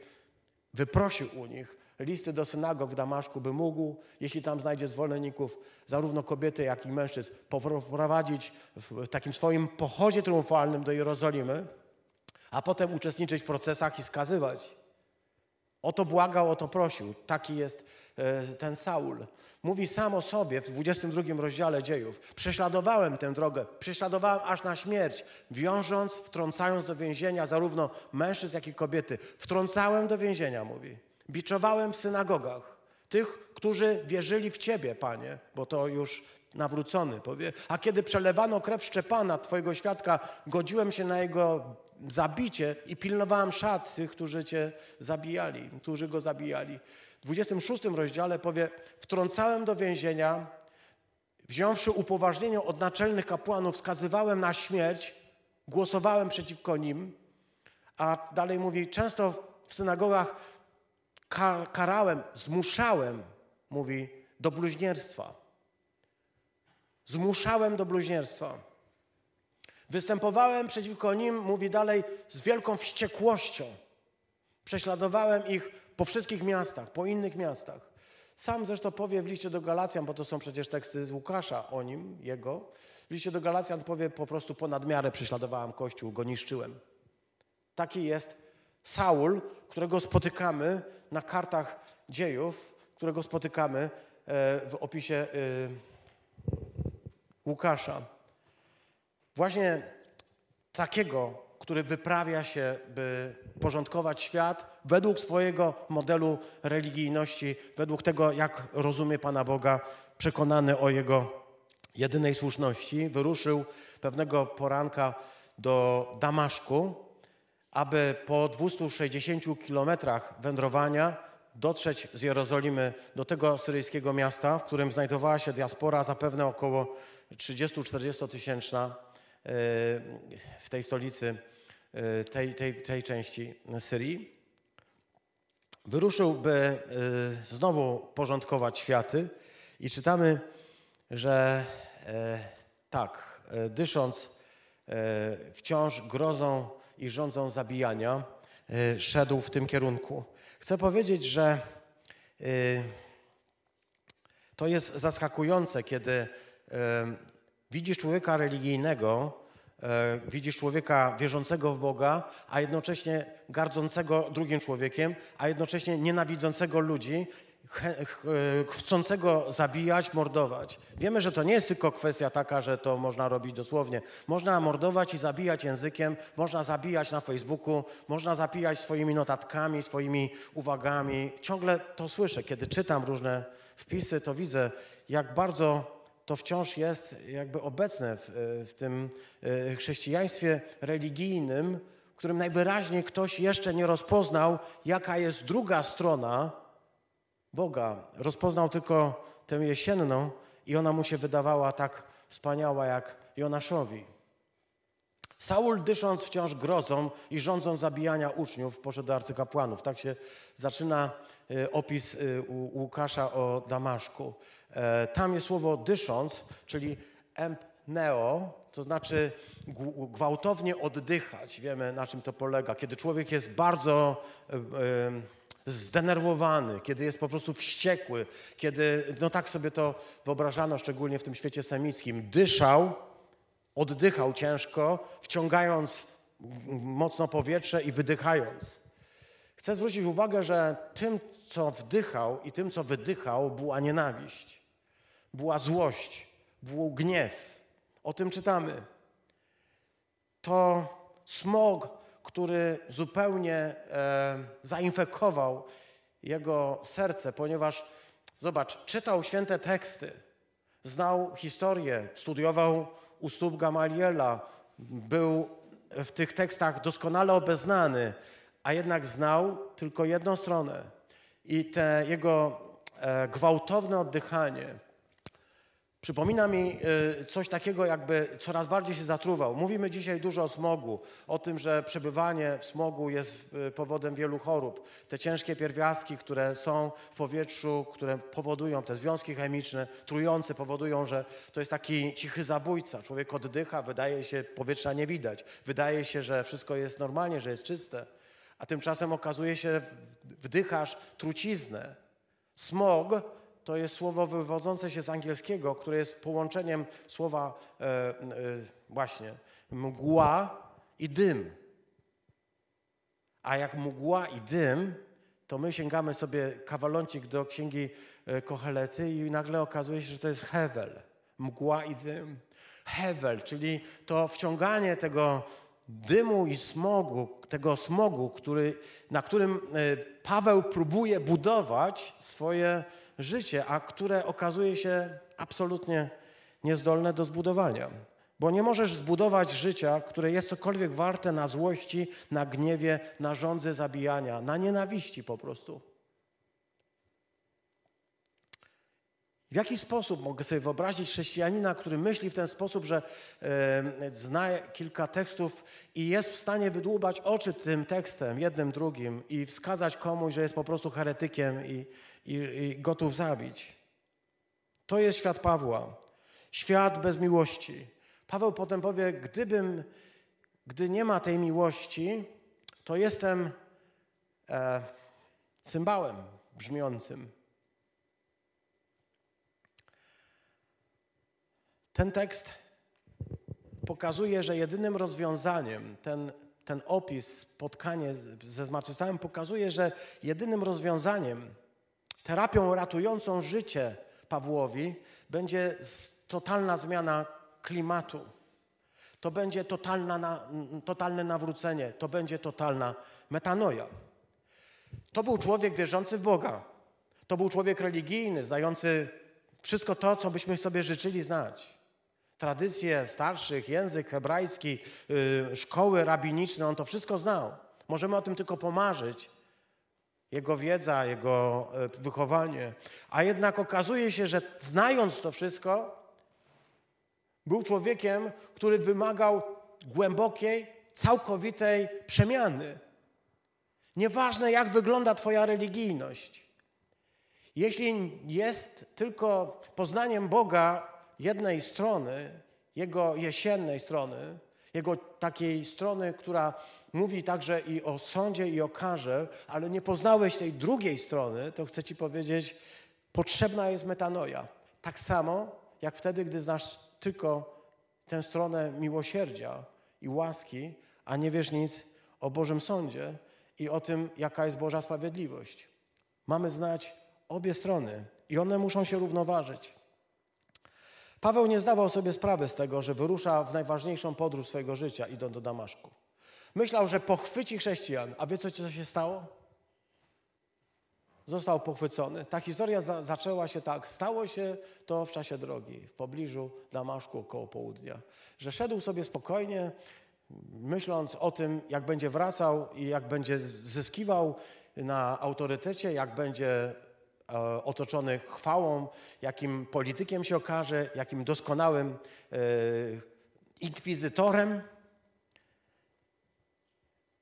wyprosił u nich, listy do synagog w Damaszku, by mógł, jeśli tam znajdzie zwolenników, zarówno kobiety, jak i mężczyzn, poprowadzić w takim swoim pochodzie triumfalnym do Jerozolimy, a potem uczestniczyć w procesach i skazywać. O to błagał, o to prosił. Taki jest e, ten Saul. Mówi sam o sobie w 22 rozdziale dziejów. Prześladowałem tę drogę, prześladowałem aż na śmierć, wiążąc, wtrącając do więzienia zarówno mężczyzn, jak i kobiety. Wtrącałem do więzienia, mówi. Biczowałem w synagogach tych, którzy wierzyli w Ciebie, Panie, bo to już nawrócony powie. A kiedy przelewano krew Szczepana, Twojego świadka, godziłem się na jego zabicie i pilnowałem szat tych, którzy Cię zabijali, którzy go zabijali. W 26 rozdziale powie, wtrącałem do więzienia, wziąwszy upoważnienie od naczelnych kapłanów, wskazywałem na śmierć, głosowałem przeciwko nim, a dalej mówi, często w synagogach karałem, zmuszałem, mówi, do bluźnierstwa. Zmuszałem do bluźnierstwa. Występowałem przeciwko nim, mówi dalej, z wielką wściekłością. Prześladowałem ich po wszystkich miastach, po innych miastach. Sam zresztą powie w liście do Galacjan, bo to są przecież teksty z Łukasza o nim, jego, W liście do Galacjan powie po prostu ponad miarę prześladowałem Kościół, go niszczyłem. Taki jest Saul, którego spotykamy na kartach dziejów, którego spotykamy e, w opisie e, Łukasza. Właśnie takiego, który wyprawia się, by porządkować świat według swojego modelu religijności, według tego, jak rozumie Pana Boga, przekonany o Jego jedynej słuszności, wyruszył pewnego poranka do Damaszku, aby po 260 kilometrach wędrowania dotrzeć z Jerozolimy do tego syryjskiego miasta, w którym znajdowała się diaspora zapewne około 30-40 tysięczna w tej stolicy, e, tej, tej, tej części Syrii. Wyruszył, by e, znowu porządkować światy i czytamy, że e, tak, dysząc wciąż grozą i rządzą zabijania, szedł w tym kierunku. Chcę powiedzieć, że to jest zaskakujące, kiedy Widzisz człowieka religijnego, e, widzisz człowieka wierzącego w Boga, a jednocześnie gardzącego drugim człowiekiem, a jednocześnie nienawidzącego ludzi, chcącego zabijać, mordować. Wiemy, że to nie jest tylko kwestia taka, że to można robić dosłownie. Można mordować i zabijać językiem, można zabijać na Facebooku, można zabijać swoimi notatkami, swoimi uwagami. Ciągle to słyszę. Kiedy czytam różne wpisy, to widzę, jak bardzo to wciąż jest jakby obecne w, e, w tym e, chrześcijaństwie religijnym, w którym najwyraźniej ktoś jeszcze nie rozpoznał, jaka jest druga strona Boga. Rozpoznał tylko tę jesienną i ona mu się wydawała tak wspaniała jak Jonaszowi. Saul, dysząc wciąż grozą i rządzą zabijania uczniów, poszedł do arcykapłanów. Tak się zaczyna e, opis Łukasza o Damaszku. E, tam jest słowo dysząc, czyli empneo, to znaczy gwałtownie oddychać. Wiemy, na czym to polega. Kiedy człowiek jest bardzo e, e, zdenerwowany, kiedy jest po prostu wściekły, kiedy, no tak sobie to wyobrażano, szczególnie w tym świecie semickim, dyszał, oddychał ciężko, wciągając mocno powietrze i wydychając. Chcę zwrócić uwagę, że tym, co wdychał i tym, co wydychał, była nienawiść była złość, był gniew. O tym czytamy. To smog, który zupełnie e, zainfekował jego serce, ponieważ, zobacz, czytał święte teksty, znał historię, studiował u stóp Gamaliela, był w tych tekstach doskonale obeznany, a jednak znał tylko jedną stronę. I te jego e, gwałtowne oddychanie, Przypomina mi y, coś takiego, jakby coraz bardziej się zatruwał. Mówimy dzisiaj dużo o smogu, o tym, że przebywanie w smogu jest y, powodem wielu chorób. Te ciężkie pierwiastki, które są w powietrzu, które powodują te związki chemiczne, trujące, powodują, że to jest taki cichy zabójca. Człowiek oddycha, wydaje się, powietrza nie widać. Wydaje się, że wszystko jest normalnie, że jest czyste. A tymczasem okazuje się, wdychasz truciznę. Smog to jest słowo wywodzące się z angielskiego, które jest połączeniem słowa e, e, właśnie mgła i dym. A jak mgła i dym, to my sięgamy sobie kawaloncik do księgi e, Kochelety i nagle okazuje się, że to jest hewel. Mgła i dym. Hewel, czyli to wciąganie tego dymu i smogu, tego smogu, który, na którym e, Paweł próbuje budować swoje życie, a które okazuje się absolutnie niezdolne do zbudowania. Bo nie możesz zbudować życia, które jest cokolwiek warte na złości, na gniewie, na żądzy zabijania, na nienawiści po prostu. W jaki sposób mogę sobie wyobrazić chrześcijanina, który myśli w ten sposób, że e, zna kilka tekstów i jest w stanie wydłubać oczy tym tekstem, jednym, drugim i wskazać komuś, że jest po prostu heretykiem i, i, i gotów zabić? To jest świat Pawła. Świat bez miłości. Paweł potem powie, gdybym, gdy nie ma tej miłości, to jestem e, cymbałem brzmiącym. Ten tekst pokazuje, że jedynym rozwiązaniem, ten, ten opis, spotkanie ze zmartwychwstałym pokazuje, że jedynym rozwiązaniem, terapią ratującą życie Pawłowi będzie totalna zmiana klimatu. To będzie totalna, na, totalne nawrócenie, to będzie totalna metanoja. To był człowiek wierzący w Boga. To był człowiek religijny, znający wszystko to, co byśmy sobie życzyli znać. Tradycje starszych, język hebrajski, yy, szkoły rabiniczne, on to wszystko znał. Możemy o tym tylko pomarzyć. Jego wiedza, jego y, wychowanie. A jednak okazuje się, że znając to wszystko, był człowiekiem, który wymagał głębokiej, całkowitej przemiany. Nieważne, jak wygląda Twoja religijność. Jeśli jest tylko poznaniem Boga jednej strony, Jego jesiennej strony, Jego takiej strony, która mówi także i o sądzie, i o karze, ale nie poznałeś tej drugiej strony, to chcę Ci powiedzieć, potrzebna jest metanoja. Tak samo, jak wtedy, gdy znasz tylko tę stronę miłosierdzia i łaski, a nie wiesz nic o Bożym Sądzie i o tym, jaka jest Boża sprawiedliwość. Mamy znać obie strony i one muszą się równoważyć. Paweł nie zdawał sobie sprawy z tego, że wyrusza w najważniejszą podróż swojego życia, idąc do Damaszku. Myślał, że pochwyci chrześcijan. A wie co, co się stało? Został pochwycony. Ta historia za, zaczęła się tak. Stało się to w czasie drogi, w pobliżu Damaszku około południa. Że szedł sobie spokojnie, myśląc o tym, jak będzie wracał i jak będzie zyskiwał na autorytecie, jak będzie e, otoczony chwałą, jakim politykiem się okaże, jakim doskonałym e, inkwizytorem.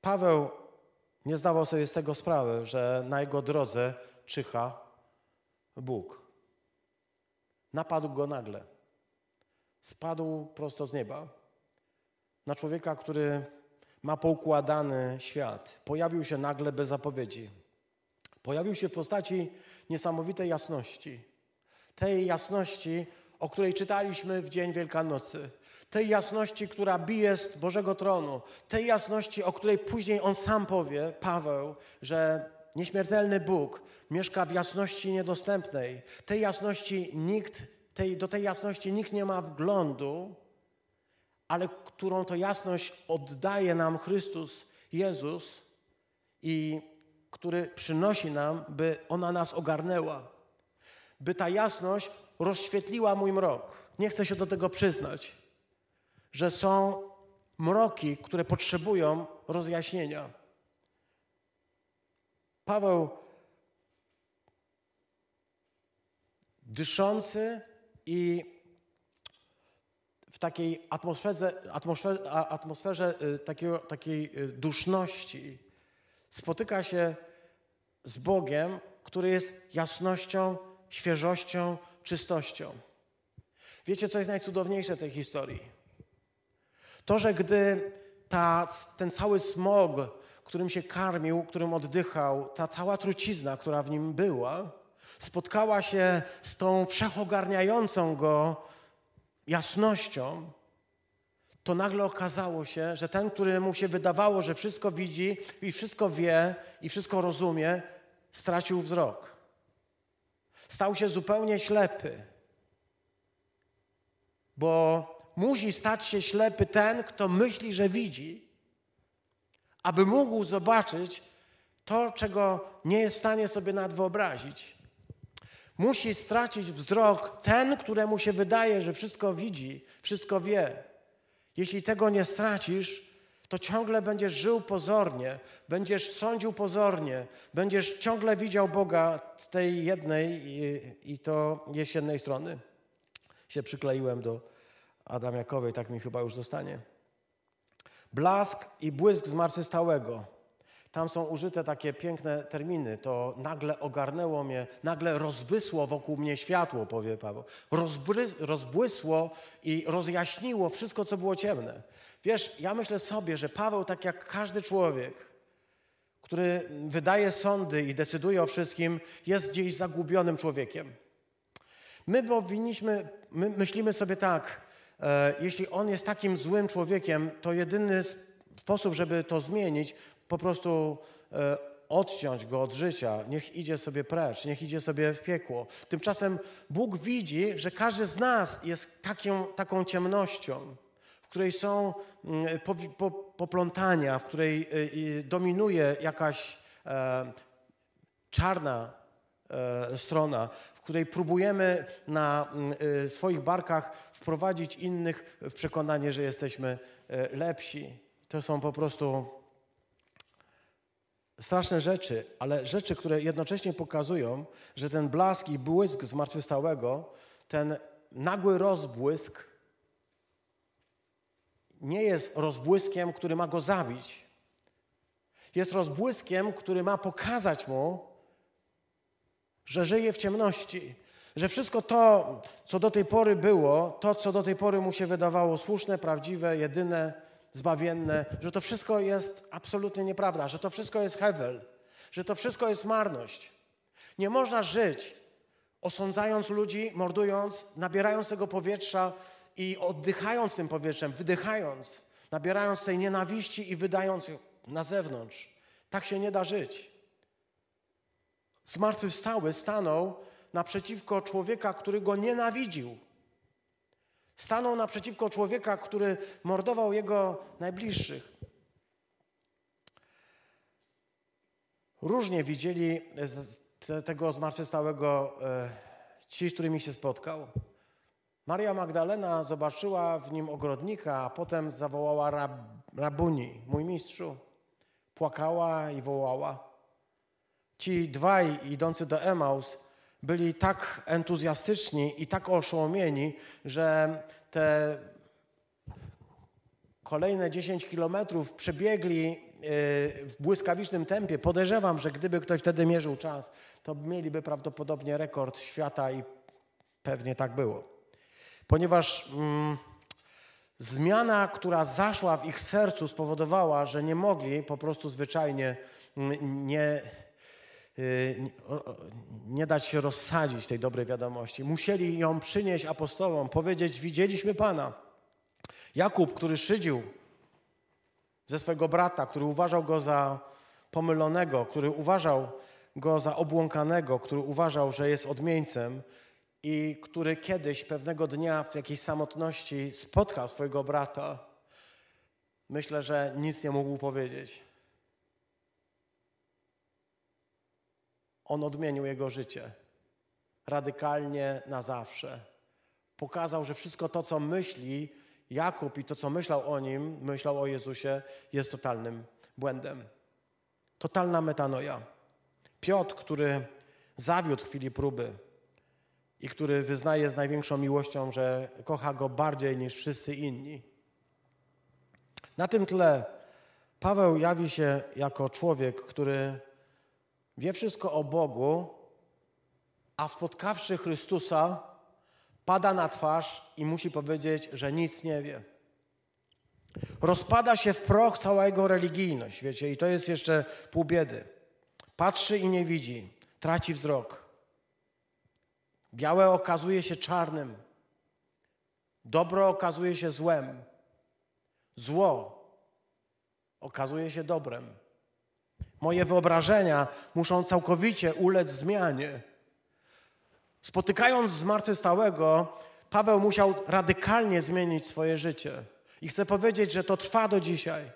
Paweł nie zdawał sobie z tego sprawy, że na jego drodze czyha Bóg. Napadł go nagle. Spadł prosto z nieba na człowieka, który ma poukładany świat. Pojawił się nagle bez zapowiedzi. Pojawił się w postaci niesamowitej jasności. Tej jasności, o której czytaliśmy w dzień Wielkanocy tej jasności, która bije z Bożego tronu, tej jasności, o której później on sam powie, Paweł, że nieśmiertelny Bóg mieszka w jasności niedostępnej. Tej jasności nikt, tej, do tej jasności nikt nie ma wglądu, ale którą to jasność oddaje nam Chrystus Jezus i który przynosi nam, by ona nas ogarnęła. By ta jasność rozświetliła mój mrok. Nie chcę się do tego przyznać że są mroki, które potrzebują rozjaśnienia. Paweł, dyszący i w takiej atmosferze, atmosferze, atmosferze takiego, takiej y, duszności, spotyka się z Bogiem, który jest jasnością, świeżością, czystością. Wiecie, co jest najcudowniejsze w tej historii? To, że gdy ta, ten cały smog, którym się karmił, którym oddychał, ta cała trucizna, która w nim była, spotkała się z tą wszechogarniającą go jasnością, to nagle okazało się, że ten, któremu się wydawało, że wszystko widzi i wszystko wie i wszystko rozumie, stracił wzrok. Stał się zupełnie ślepy, bo musi stać się ślepy ten, kto myśli, że widzi, aby mógł zobaczyć to, czego nie jest w stanie sobie nawet wyobrazić. Musi stracić wzrok ten, któremu się wydaje, że wszystko widzi, wszystko wie. Jeśli tego nie stracisz, to ciągle będziesz żył pozornie, będziesz sądził pozornie, będziesz ciągle widział Boga z tej jednej i, i to jesiennej strony. Się przykleiłem do Adamiakowej, tak mi chyba już zostanie. Blask i błysk zmartwychwstałego. Tam są użyte takie piękne terminy. To nagle ogarnęło mnie, nagle rozbysło wokół mnie światło, powie Paweł. Rozbry, rozbłysło i rozjaśniło wszystko, co było ciemne. Wiesz, ja myślę sobie, że Paweł, tak jak każdy człowiek, który wydaje sądy i decyduje o wszystkim, jest gdzieś zagubionym człowiekiem. My powinniśmy, my myślimy sobie tak, jeśli on jest takim złym człowiekiem, to jedyny sposób, żeby to zmienić, po prostu e, odciąć go od życia, niech idzie sobie precz, niech idzie sobie w piekło. Tymczasem Bóg widzi, że każdy z nas jest taką, taką ciemnością, w której są mm, poplątania, w której dominuje jakaś czarna strona, której próbujemy na mm, y, swoich barkach wprowadzić innych w przekonanie, że jesteśmy y, lepsi. To są po prostu straszne rzeczy, ale rzeczy, które jednocześnie pokazują, że ten blask i błysk zmartwychwstałego, ten nagły rozbłysk nie jest rozbłyskiem, który ma go zabić. Jest rozbłyskiem, który ma pokazać mu, że żyje w ciemności, że wszystko to, co do tej pory było, to, co do tej pory mu się wydawało słuszne, prawdziwe, jedyne, zbawienne, że to wszystko jest absolutnie nieprawda, że to wszystko jest hewel, że to wszystko jest marność. Nie można żyć osądzając ludzi, mordując, nabierając tego powietrza i oddychając tym powietrzem, wydychając, nabierając tej nienawiści i wydając ją na zewnątrz. Tak się nie da żyć. Zmartwychwstały stanął naprzeciwko człowieka, który go nienawidził. Stanął naprzeciwko człowieka, który mordował jego najbliższych. Różnie widzieli tego zmartwychwstałego e, ci, z którymi się spotkał. Maria Magdalena zobaczyła w nim ogrodnika, a potem zawołała rab, rabuni, mój mistrzu. Płakała i wołała. Ci dwaj idący do Emaus byli tak entuzjastyczni i tak oszołomieni, że te kolejne 10 kilometrów przebiegli y, w błyskawicznym tempie. Podejrzewam, że gdyby ktoś wtedy mierzył czas, to mieliby prawdopodobnie rekord świata i pewnie tak było. Ponieważ mm, zmiana, która zaszła w ich sercu, spowodowała, że nie mogli po prostu zwyczajnie mm, nie nie dać się rozsadzić tej dobrej wiadomości. Musieli ją przynieść apostołom, powiedzieć: Widzieliśmy Pana. Jakub, który szydził ze swego brata, który uważał go za pomylonego, który uważał go za obłąkanego, który uważał, że jest odmieńcem i który kiedyś, pewnego dnia w jakiejś samotności spotkał swojego brata, myślę, że nic nie mógł powiedzieć. On odmienił jego życie radykalnie na zawsze. Pokazał, że wszystko to, co myśli Jakub i to, co myślał o nim, myślał o Jezusie, jest totalnym błędem. Totalna metanoja. Piotr, który zawiódł w chwili próby i który wyznaje z największą miłością, że kocha go bardziej niż wszyscy inni. Na tym tle Paweł jawi się jako człowiek, który wie wszystko o Bogu, a spotkawszy Chrystusa, pada na twarz i musi powiedzieć, że nic nie wie. Rozpada się w proch cała jego religijność, wiecie, i to jest jeszcze pół biedy. Patrzy i nie widzi, traci wzrok. Białe okazuje się czarnym, dobro okazuje się złem, zło okazuje się dobrem. Moje wyobrażenia muszą całkowicie ulec zmianie. Spotykając zmartwychwstałego, Paweł musiał radykalnie zmienić swoje życie. I chcę powiedzieć, że to trwa do dzisiaj.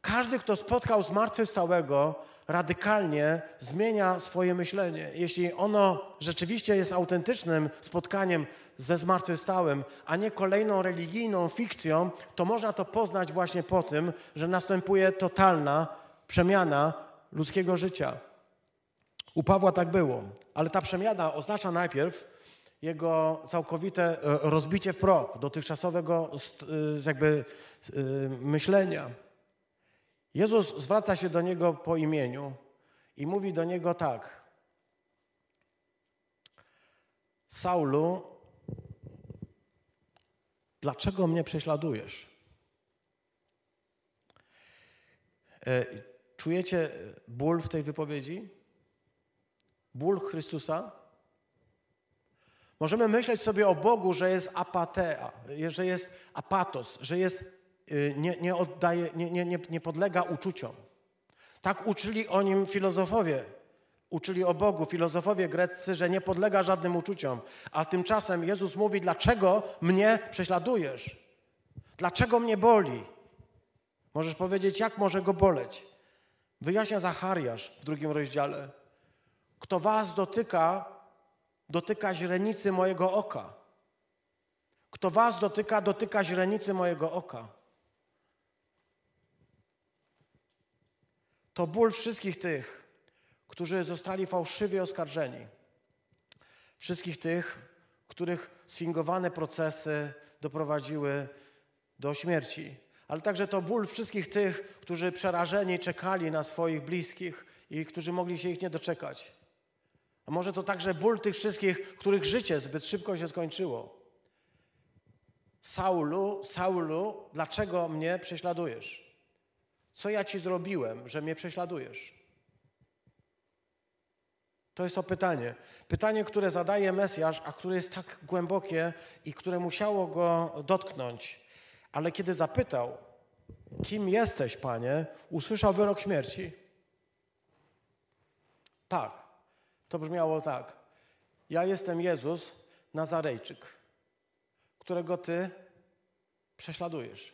Każdy, kto spotkał zmartwychwstałego, radykalnie zmienia swoje myślenie. Jeśli ono rzeczywiście jest autentycznym spotkaniem ze zmartwychwstałym, a nie kolejną religijną fikcją, to można to poznać właśnie po tym, że następuje totalna przemiana ludzkiego życia. U Pawła tak było, ale ta przemiana oznacza najpierw jego całkowite e, rozbicie w proch dotychczasowego e, jakby e, myślenia. Jezus zwraca się do niego po imieniu i mówi do niego tak: Saulu, dlaczego mnie prześladujesz? Czujecie ból w tej wypowiedzi? Ból Chrystusa? Możemy myśleć sobie o Bogu, że jest apatea, że jest apatos, że jest, y, nie, nie, oddaje, nie, nie, nie, nie podlega uczuciom. Tak uczyli o nim filozofowie. Uczyli o Bogu filozofowie greccy, że nie podlega żadnym uczuciom. A tymczasem Jezus mówi: Dlaczego mnie prześladujesz? Dlaczego mnie boli? Możesz powiedzieć, jak może go boleć? Wyjaśnia Zachariasz w drugim rozdziale. Kto was dotyka, dotyka źrenicy mojego oka. Kto was dotyka, dotyka źrenicy mojego oka. To ból wszystkich tych, którzy zostali fałszywie oskarżeni. Wszystkich tych, których sfingowane procesy doprowadziły do śmierci. Ale także to ból wszystkich tych, którzy przerażeni czekali na swoich bliskich i którzy mogli się ich nie doczekać. A może to także ból tych wszystkich, których życie zbyt szybko się skończyło. Saulu, Saulu, dlaczego mnie prześladujesz? Co ja ci zrobiłem, że mnie prześladujesz? To jest to pytanie. Pytanie, które zadaje Mesjasz, a które jest tak głębokie i które musiało go dotknąć. Ale kiedy zapytał, kim jesteś, panie, usłyszał wyrok śmierci. Tak, to brzmiało tak. Ja jestem Jezus, Nazarejczyk, którego ty prześladujesz.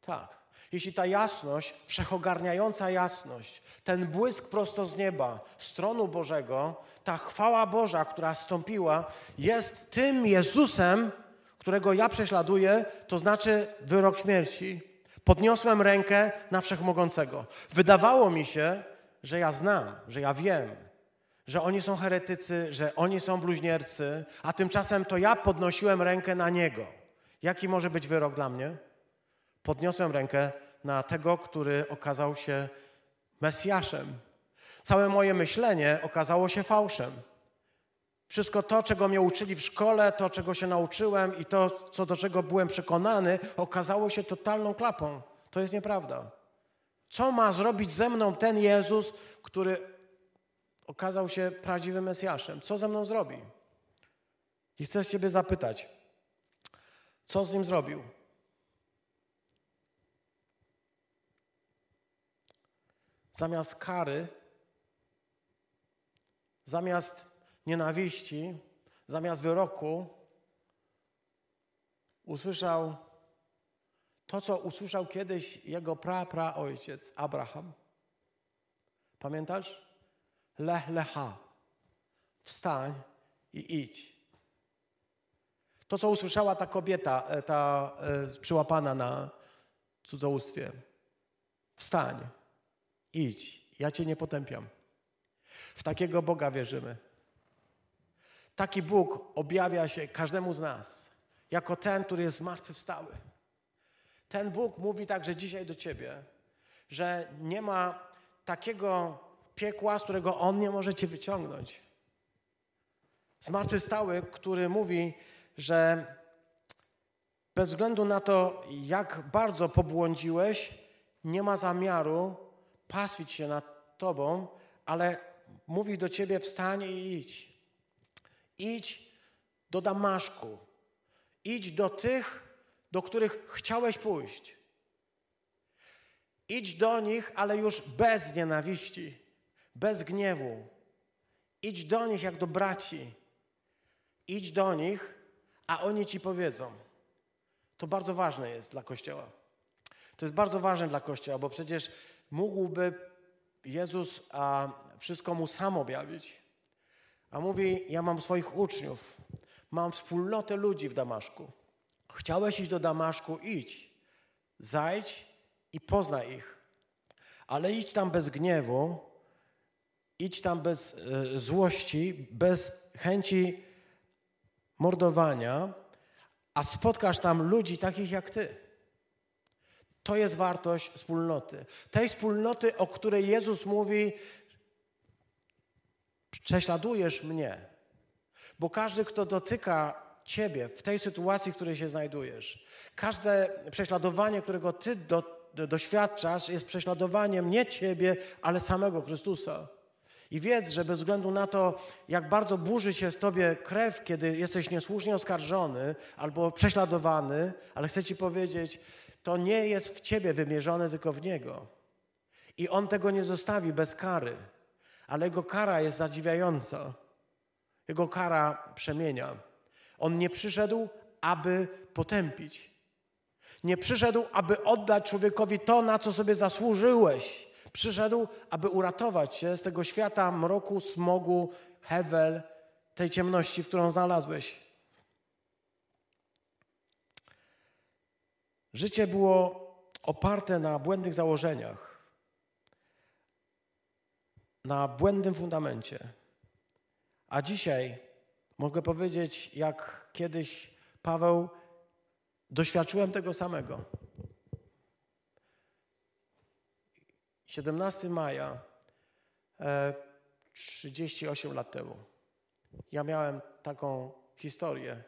Tak. Jeśli ta jasność, wszechogarniająca jasność, ten błysk prosto z nieba, z tronu Bożego, ta chwała Boża, która stąpiła, jest tym Jezusem, którego ja prześladuję, to znaczy wyrok śmierci. Podniosłem rękę na wszechmogącego. Wydawało mi się, że ja znam, że ja wiem, że oni są heretycy, że oni są bluźniercy, a tymczasem to ja podnosiłem rękę na niego. Jaki może być wyrok dla mnie? Podniosłem rękę na tego, który okazał się Mesjaszem. Całe moje myślenie okazało się fałszem. Wszystko to, czego mnie uczyli w szkole, to, czego się nauczyłem i to, co do czego byłem przekonany, okazało się totalną klapą. To jest nieprawda. Co ma zrobić ze mną ten Jezus, który okazał się prawdziwym Mesjaszem? Co ze mną zrobi? I chcę Ciebie zapytać, co z nim zrobił? Zamiast kary, zamiast nienawiści, zamiast wyroku, usłyszał to, co usłyszał kiedyś jego pra, ojciec Abraham. Pamiętasz? Lech lecha. Wstań i idź. To, co usłyszała ta kobieta, e, ta e, przyłapana na cudzołóstwie. Wstań, idź, ja cię nie potępiam. W takiego Boga wierzymy. Taki Bóg objawia się każdemu z nas jako ten, który jest zmartwychwstały. Ten Bóg mówi także dzisiaj do ciebie, że nie ma takiego piekła, z którego On nie może cię wyciągnąć. Zmartwychwstały, który mówi, że bez względu na to, jak bardzo pobłądziłeś, nie ma zamiaru paswić się nad tobą, ale mówi do ciebie wstań i idź. Idź do Damaszku. Idź do tych, do których chciałeś pójść. Idź do nich, ale już bez nienawiści, bez gniewu. Idź do nich jak do braci. Idź do nich, a oni ci powiedzą. To bardzo ważne jest dla Kościoła. To jest bardzo ważne dla Kościoła, bo przecież mógłby Jezus a, wszystko mu sam objawić. A mówi: Ja mam swoich uczniów, mam wspólnotę ludzi w Damaszku. Chciałeś iść do Damaszku? Idź. Zajdź i poznaj ich. Ale idź tam bez gniewu, idź tam bez y, złości, bez chęci mordowania, a spotkasz tam ludzi takich jak ty. To jest wartość wspólnoty. Tej wspólnoty, o której Jezus mówi, prześladujesz mnie. Bo każdy, kto dotyka ciebie w tej sytuacji, w której się znajdujesz, każde prześladowanie, którego ty do, do, doświadczasz, jest prześladowaniem nie ciebie, ale samego Chrystusa. I wiedz, że bez względu na to, jak bardzo burzy się w tobie krew, kiedy jesteś niesłusznie oskarżony albo prześladowany, ale chcę ci powiedzieć, to nie jest w ciebie wymierzone, tylko w niego. I on tego nie zostawi bez kary, ale jego kara jest zadziwiająca. Jego kara przemienia. On nie przyszedł, aby potępić. Nie przyszedł, aby oddać człowiekowi to, na co sobie zasłużyłeś. Przyszedł, aby uratować się z tego świata mroku, smogu, hewel, tej ciemności, w którą znalazłeś. Życie było oparte na błędnych założeniach, na błędnym fundamencie. A dzisiaj mogę powiedzieć, jak kiedyś Paweł, doświadczyłem tego samego. 17 maja, 38 e, lat temu, ja miałem taką historię.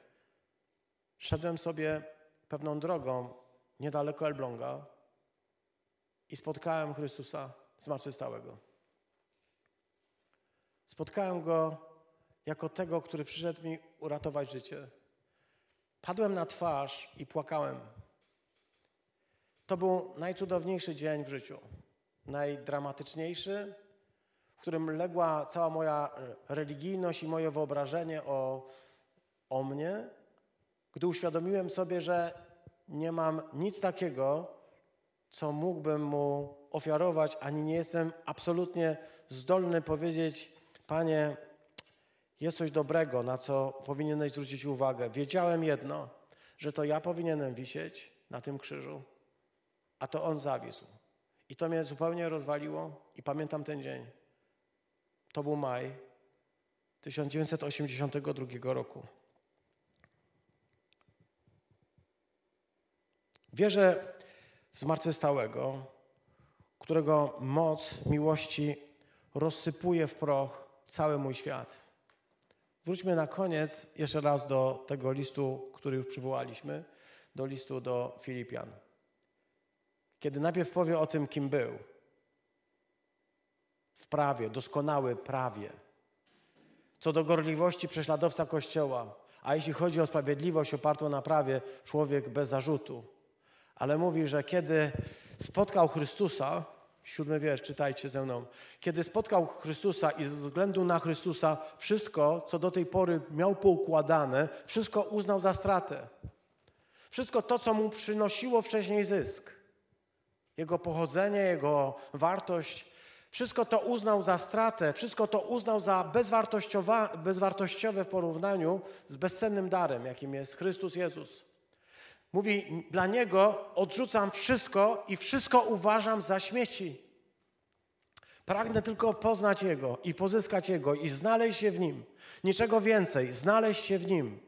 Szedłem sobie pewną drogą niedaleko Elbląga i spotkałem Chrystusa zmartwychwstałego. Spotkałem Go jako tego, który przyszedł mi uratować życie. Padłem na twarz i płakałem. To był najcudowniejszy dzień w życiu najdramatyczniejszy, w którym legła cała moja religijność i moje wyobrażenie o, o mnie, gdy uświadomiłem sobie, że nie mam nic takiego, co mógłbym mu ofiarować, ani nie jestem absolutnie zdolny powiedzieć, Panie, jest coś dobrego, na co powinieneś zwrócić uwagę. Wiedziałem jedno, że to ja powinienem wisieć na tym krzyżu, a to On zawisł. I to mnie zupełnie rozwaliło i pamiętam ten dzień. To był maj 1982 roku. Wierzę w zmartwychwstałego, którego moc miłości rozsypuje w proch cały mój świat. Wróćmy na koniec jeszcze raz do tego listu, który już przywołaliśmy, do listu do Filipian kiedy najpierw powie o tym, kim był. W prawie, doskonały prawie. Co do gorliwości prześladowca Kościoła, a jeśli chodzi o sprawiedliwość opartą na prawie, człowiek bez zarzutu. Ale mówi, że kiedy spotkał Chrystusa, siódmy wiersz, czytajcie ze mną. Kiedy spotkał Chrystusa i ze względu na Chrystusa wszystko, co do tej pory miał poukładane, wszystko uznał za stratę. Wszystko to, co mu przynosiło wcześniej zysk jego pochodzenie, jego wartość. Wszystko to uznał za stratę, wszystko to uznał za bezwartościowe w porównaniu z bezcennym darem, jakim jest Chrystus Jezus. Mówi, dla Niego odrzucam wszystko i wszystko uważam za śmieci. Pragnę tylko poznać Jego i pozyskać Jego i znaleźć się w Nim. Niczego więcej, znaleźć się w Nim.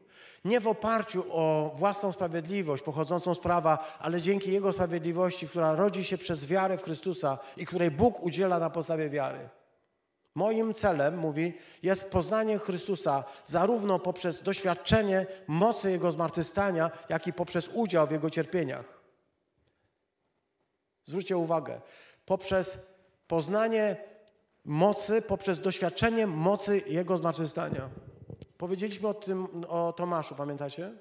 Nie w oparciu o własną sprawiedliwość pochodzącą z prawa, ale dzięki Jego sprawiedliwości, która rodzi się przez wiarę w Chrystusa i której Bóg udziela na podstawie wiary. Moim celem, mówi, jest poznanie Chrystusa zarówno poprzez doświadczenie mocy Jego zmartwychwstania, jak i poprzez udział w Jego cierpieniach. Zwróćcie uwagę, poprzez poznanie mocy, poprzez doświadczenie mocy Jego zmartwychwstania. Powiedzieliśmy o tym, o Tomaszu, pamiętacie?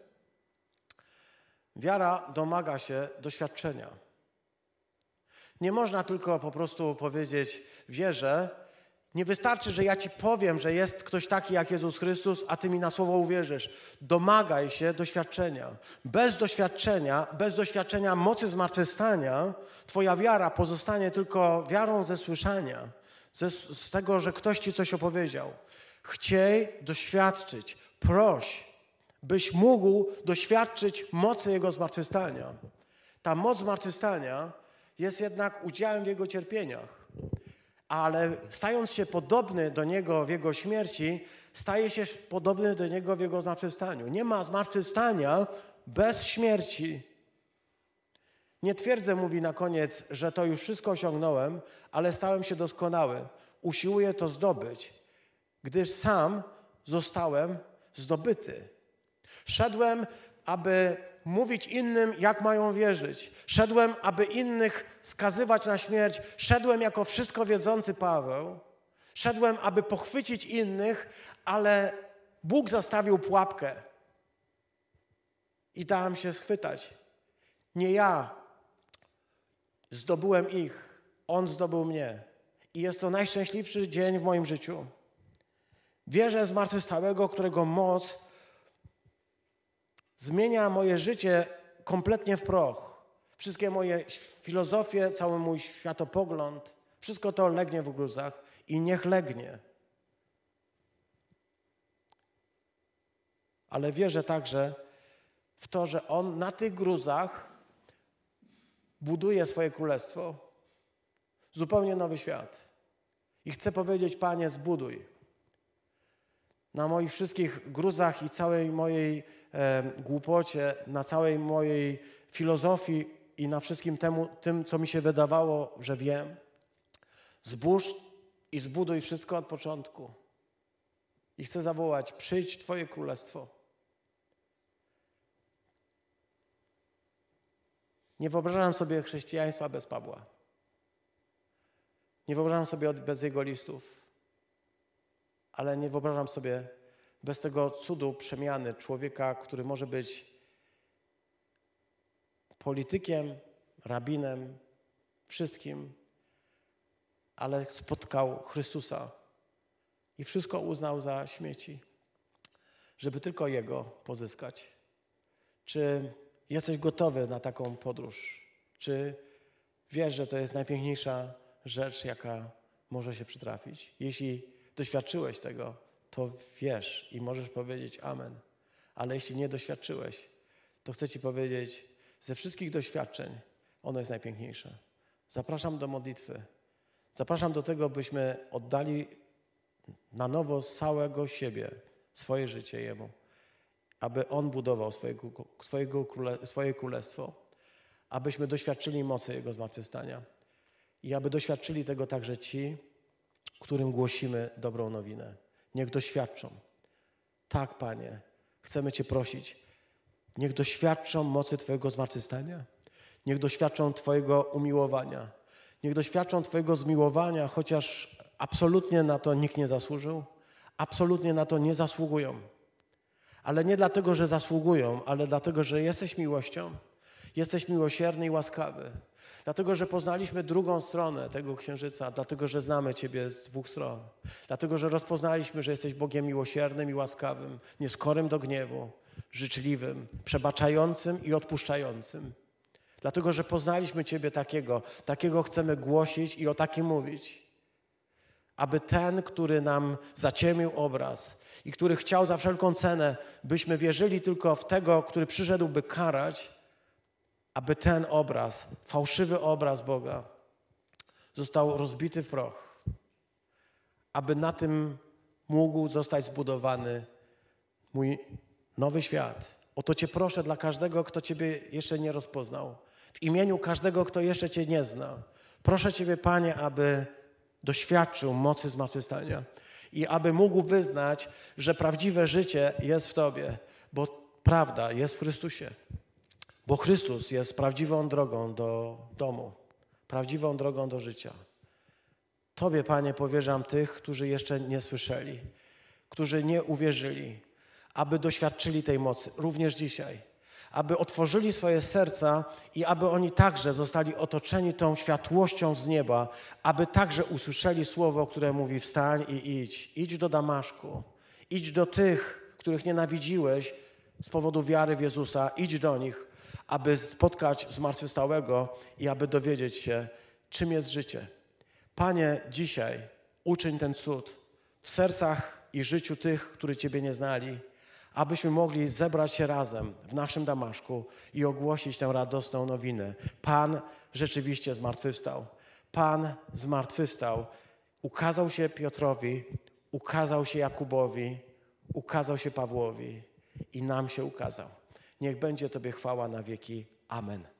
Wiara domaga się doświadczenia. Nie można tylko po prostu powiedzieć wierzę. Nie wystarczy, że ja ci powiem, że jest ktoś taki jak Jezus Chrystus, a ty mi na słowo uwierzysz. Domagaj się doświadczenia. Bez doświadczenia, bez doświadczenia mocy zmartwychwstania, twoja wiara pozostanie tylko wiarą ze słyszenia, ze, z tego, że ktoś ci coś opowiedział. Chciej doświadczyć, proś, byś mógł doświadczyć mocy Jego zmartwychwstania. Ta moc zmartwychwstania jest jednak udziałem w Jego cierpieniach. Ale stając się podobny do Niego w Jego śmierci, staje się podobny do Niego w Jego zmartwychwstaniu. Nie ma zmartwychwstania bez śmierci. Nie twierdzę, mówi na koniec, że to już wszystko osiągnąłem, ale stałem się doskonały. Usiłuję to zdobyć, gdyż sam zostałem zdobyty. Szedłem, aby mówić innym, jak mają wierzyć. Szedłem, aby innych skazywać na śmierć. Szedłem jako wszystko wiedzący Paweł. Szedłem, aby pochwycić innych, ale Bóg zastawił pułapkę i dałem się schwytać. Nie ja zdobyłem ich, On zdobył mnie. I jest to najszczęśliwszy dzień w moim życiu. Wierzę w zmartwychwstałego, którego moc zmienia moje życie kompletnie w proch. Wszystkie moje filozofie, cały mój światopogląd, wszystko to legnie w gruzach i niech legnie. Ale wierzę także w to, że On na tych gruzach buduje swoje królestwo, zupełnie nowy świat. I chcę powiedzieć, Panie, zbuduj. Na moich wszystkich gruzach i całej mojej e, głupocie, na całej mojej filozofii i na wszystkim temu, tym, co mi się wydawało, że wiem, zbóż i zbuduj wszystko od początku. I chcę zawołać: przyjdź Twoje królestwo. Nie wyobrażam sobie chrześcijaństwa bez Pawła. Nie wyobrażam sobie bez jego listów, ale nie wyobrażam sobie bez tego cudu przemiany człowieka, który może być politykiem, rabinem, wszystkim, ale spotkał Chrystusa i wszystko uznał za śmieci, żeby tylko Jego pozyskać. Czy jesteś gotowy na taką podróż? Czy wiesz, że to jest najpiękniejsza rzecz, jaka może się przytrafić? Jeśli doświadczyłeś tego, to wiesz i możesz powiedzieć Amen. Ale jeśli nie doświadczyłeś, to chcę Ci powiedzieć, ze wszystkich doświadczeń ono jest najpiękniejsze. Zapraszam do modlitwy. Zapraszam do tego, byśmy oddali na nowo całego siebie, swoje życie Jemu, aby On budował swojego, swojego króle, swoje królestwo, abyśmy doświadczyli mocy Jego zmartwychwstania i aby doświadczyli tego także ci, którym głosimy dobrą nowinę. Niech doświadczą. Tak, Panie, chcemy Cię prosić. Niech doświadczą mocy Twojego zmartwychwstania. Niech doświadczą Twojego umiłowania. Niech doświadczą Twojego zmiłowania, chociaż absolutnie na to nikt nie zasłużył, absolutnie na to nie zasługują. Ale nie dlatego, że zasługują, ale dlatego, że jesteś miłością, jesteś miłosierny i łaskawy. Dlatego, że poznaliśmy drugą stronę tego księżyca, dlatego, że znamy Ciebie z dwóch stron. Dlatego, że rozpoznaliśmy, że jesteś Bogiem miłosiernym i łaskawym, nieskorym do gniewu, życzliwym, przebaczającym i odpuszczającym. Dlatego, że poznaliśmy Ciebie takiego, takiego chcemy głosić i o takim mówić. Aby ten, który nam zaciemił obraz i który chciał za wszelką cenę, byśmy wierzyli tylko w tego, który przyszedł, by karać, aby ten obraz, fałszywy obraz Boga, został rozbity w proch, aby na tym mógł zostać zbudowany mój nowy świat. O to Cię proszę dla każdego, kto Ciebie jeszcze nie rozpoznał, w imieniu każdego, kto jeszcze Cię nie zna. Proszę Ciebie, Panie, aby doświadczył mocy zmartwychwstania i aby mógł wyznać, że prawdziwe życie jest w Tobie, bo prawda jest w Chrystusie. Bo Chrystus jest prawdziwą drogą do domu, prawdziwą drogą do życia. Tobie, Panie, powierzam tych, którzy jeszcze nie słyszeli, którzy nie uwierzyli, aby doświadczyli tej mocy, również dzisiaj. Aby otworzyli swoje serca i aby oni także zostali otoczeni tą światłością z nieba, aby także usłyszeli słowo, które mówi: Wstań i idź. Idź do Damaszku. Idź do tych, których nienawidziłeś z powodu wiary w Jezusa. Idź do nich, aby spotkać zmartwychwstałego i aby dowiedzieć się, czym jest życie. Panie, dzisiaj uczyń ten cud w sercach i życiu tych, którzy Ciebie nie znali, abyśmy mogli zebrać się razem w naszym Damaszku i ogłosić tę radosną nowinę. Pan rzeczywiście zmartwychwstał. Pan zmartwychwstał. Ukazał się Piotrowi, ukazał się Jakubowi, ukazał się Pawłowi i nam się ukazał. Niech będzie Tobie chwała na wieki. Amen.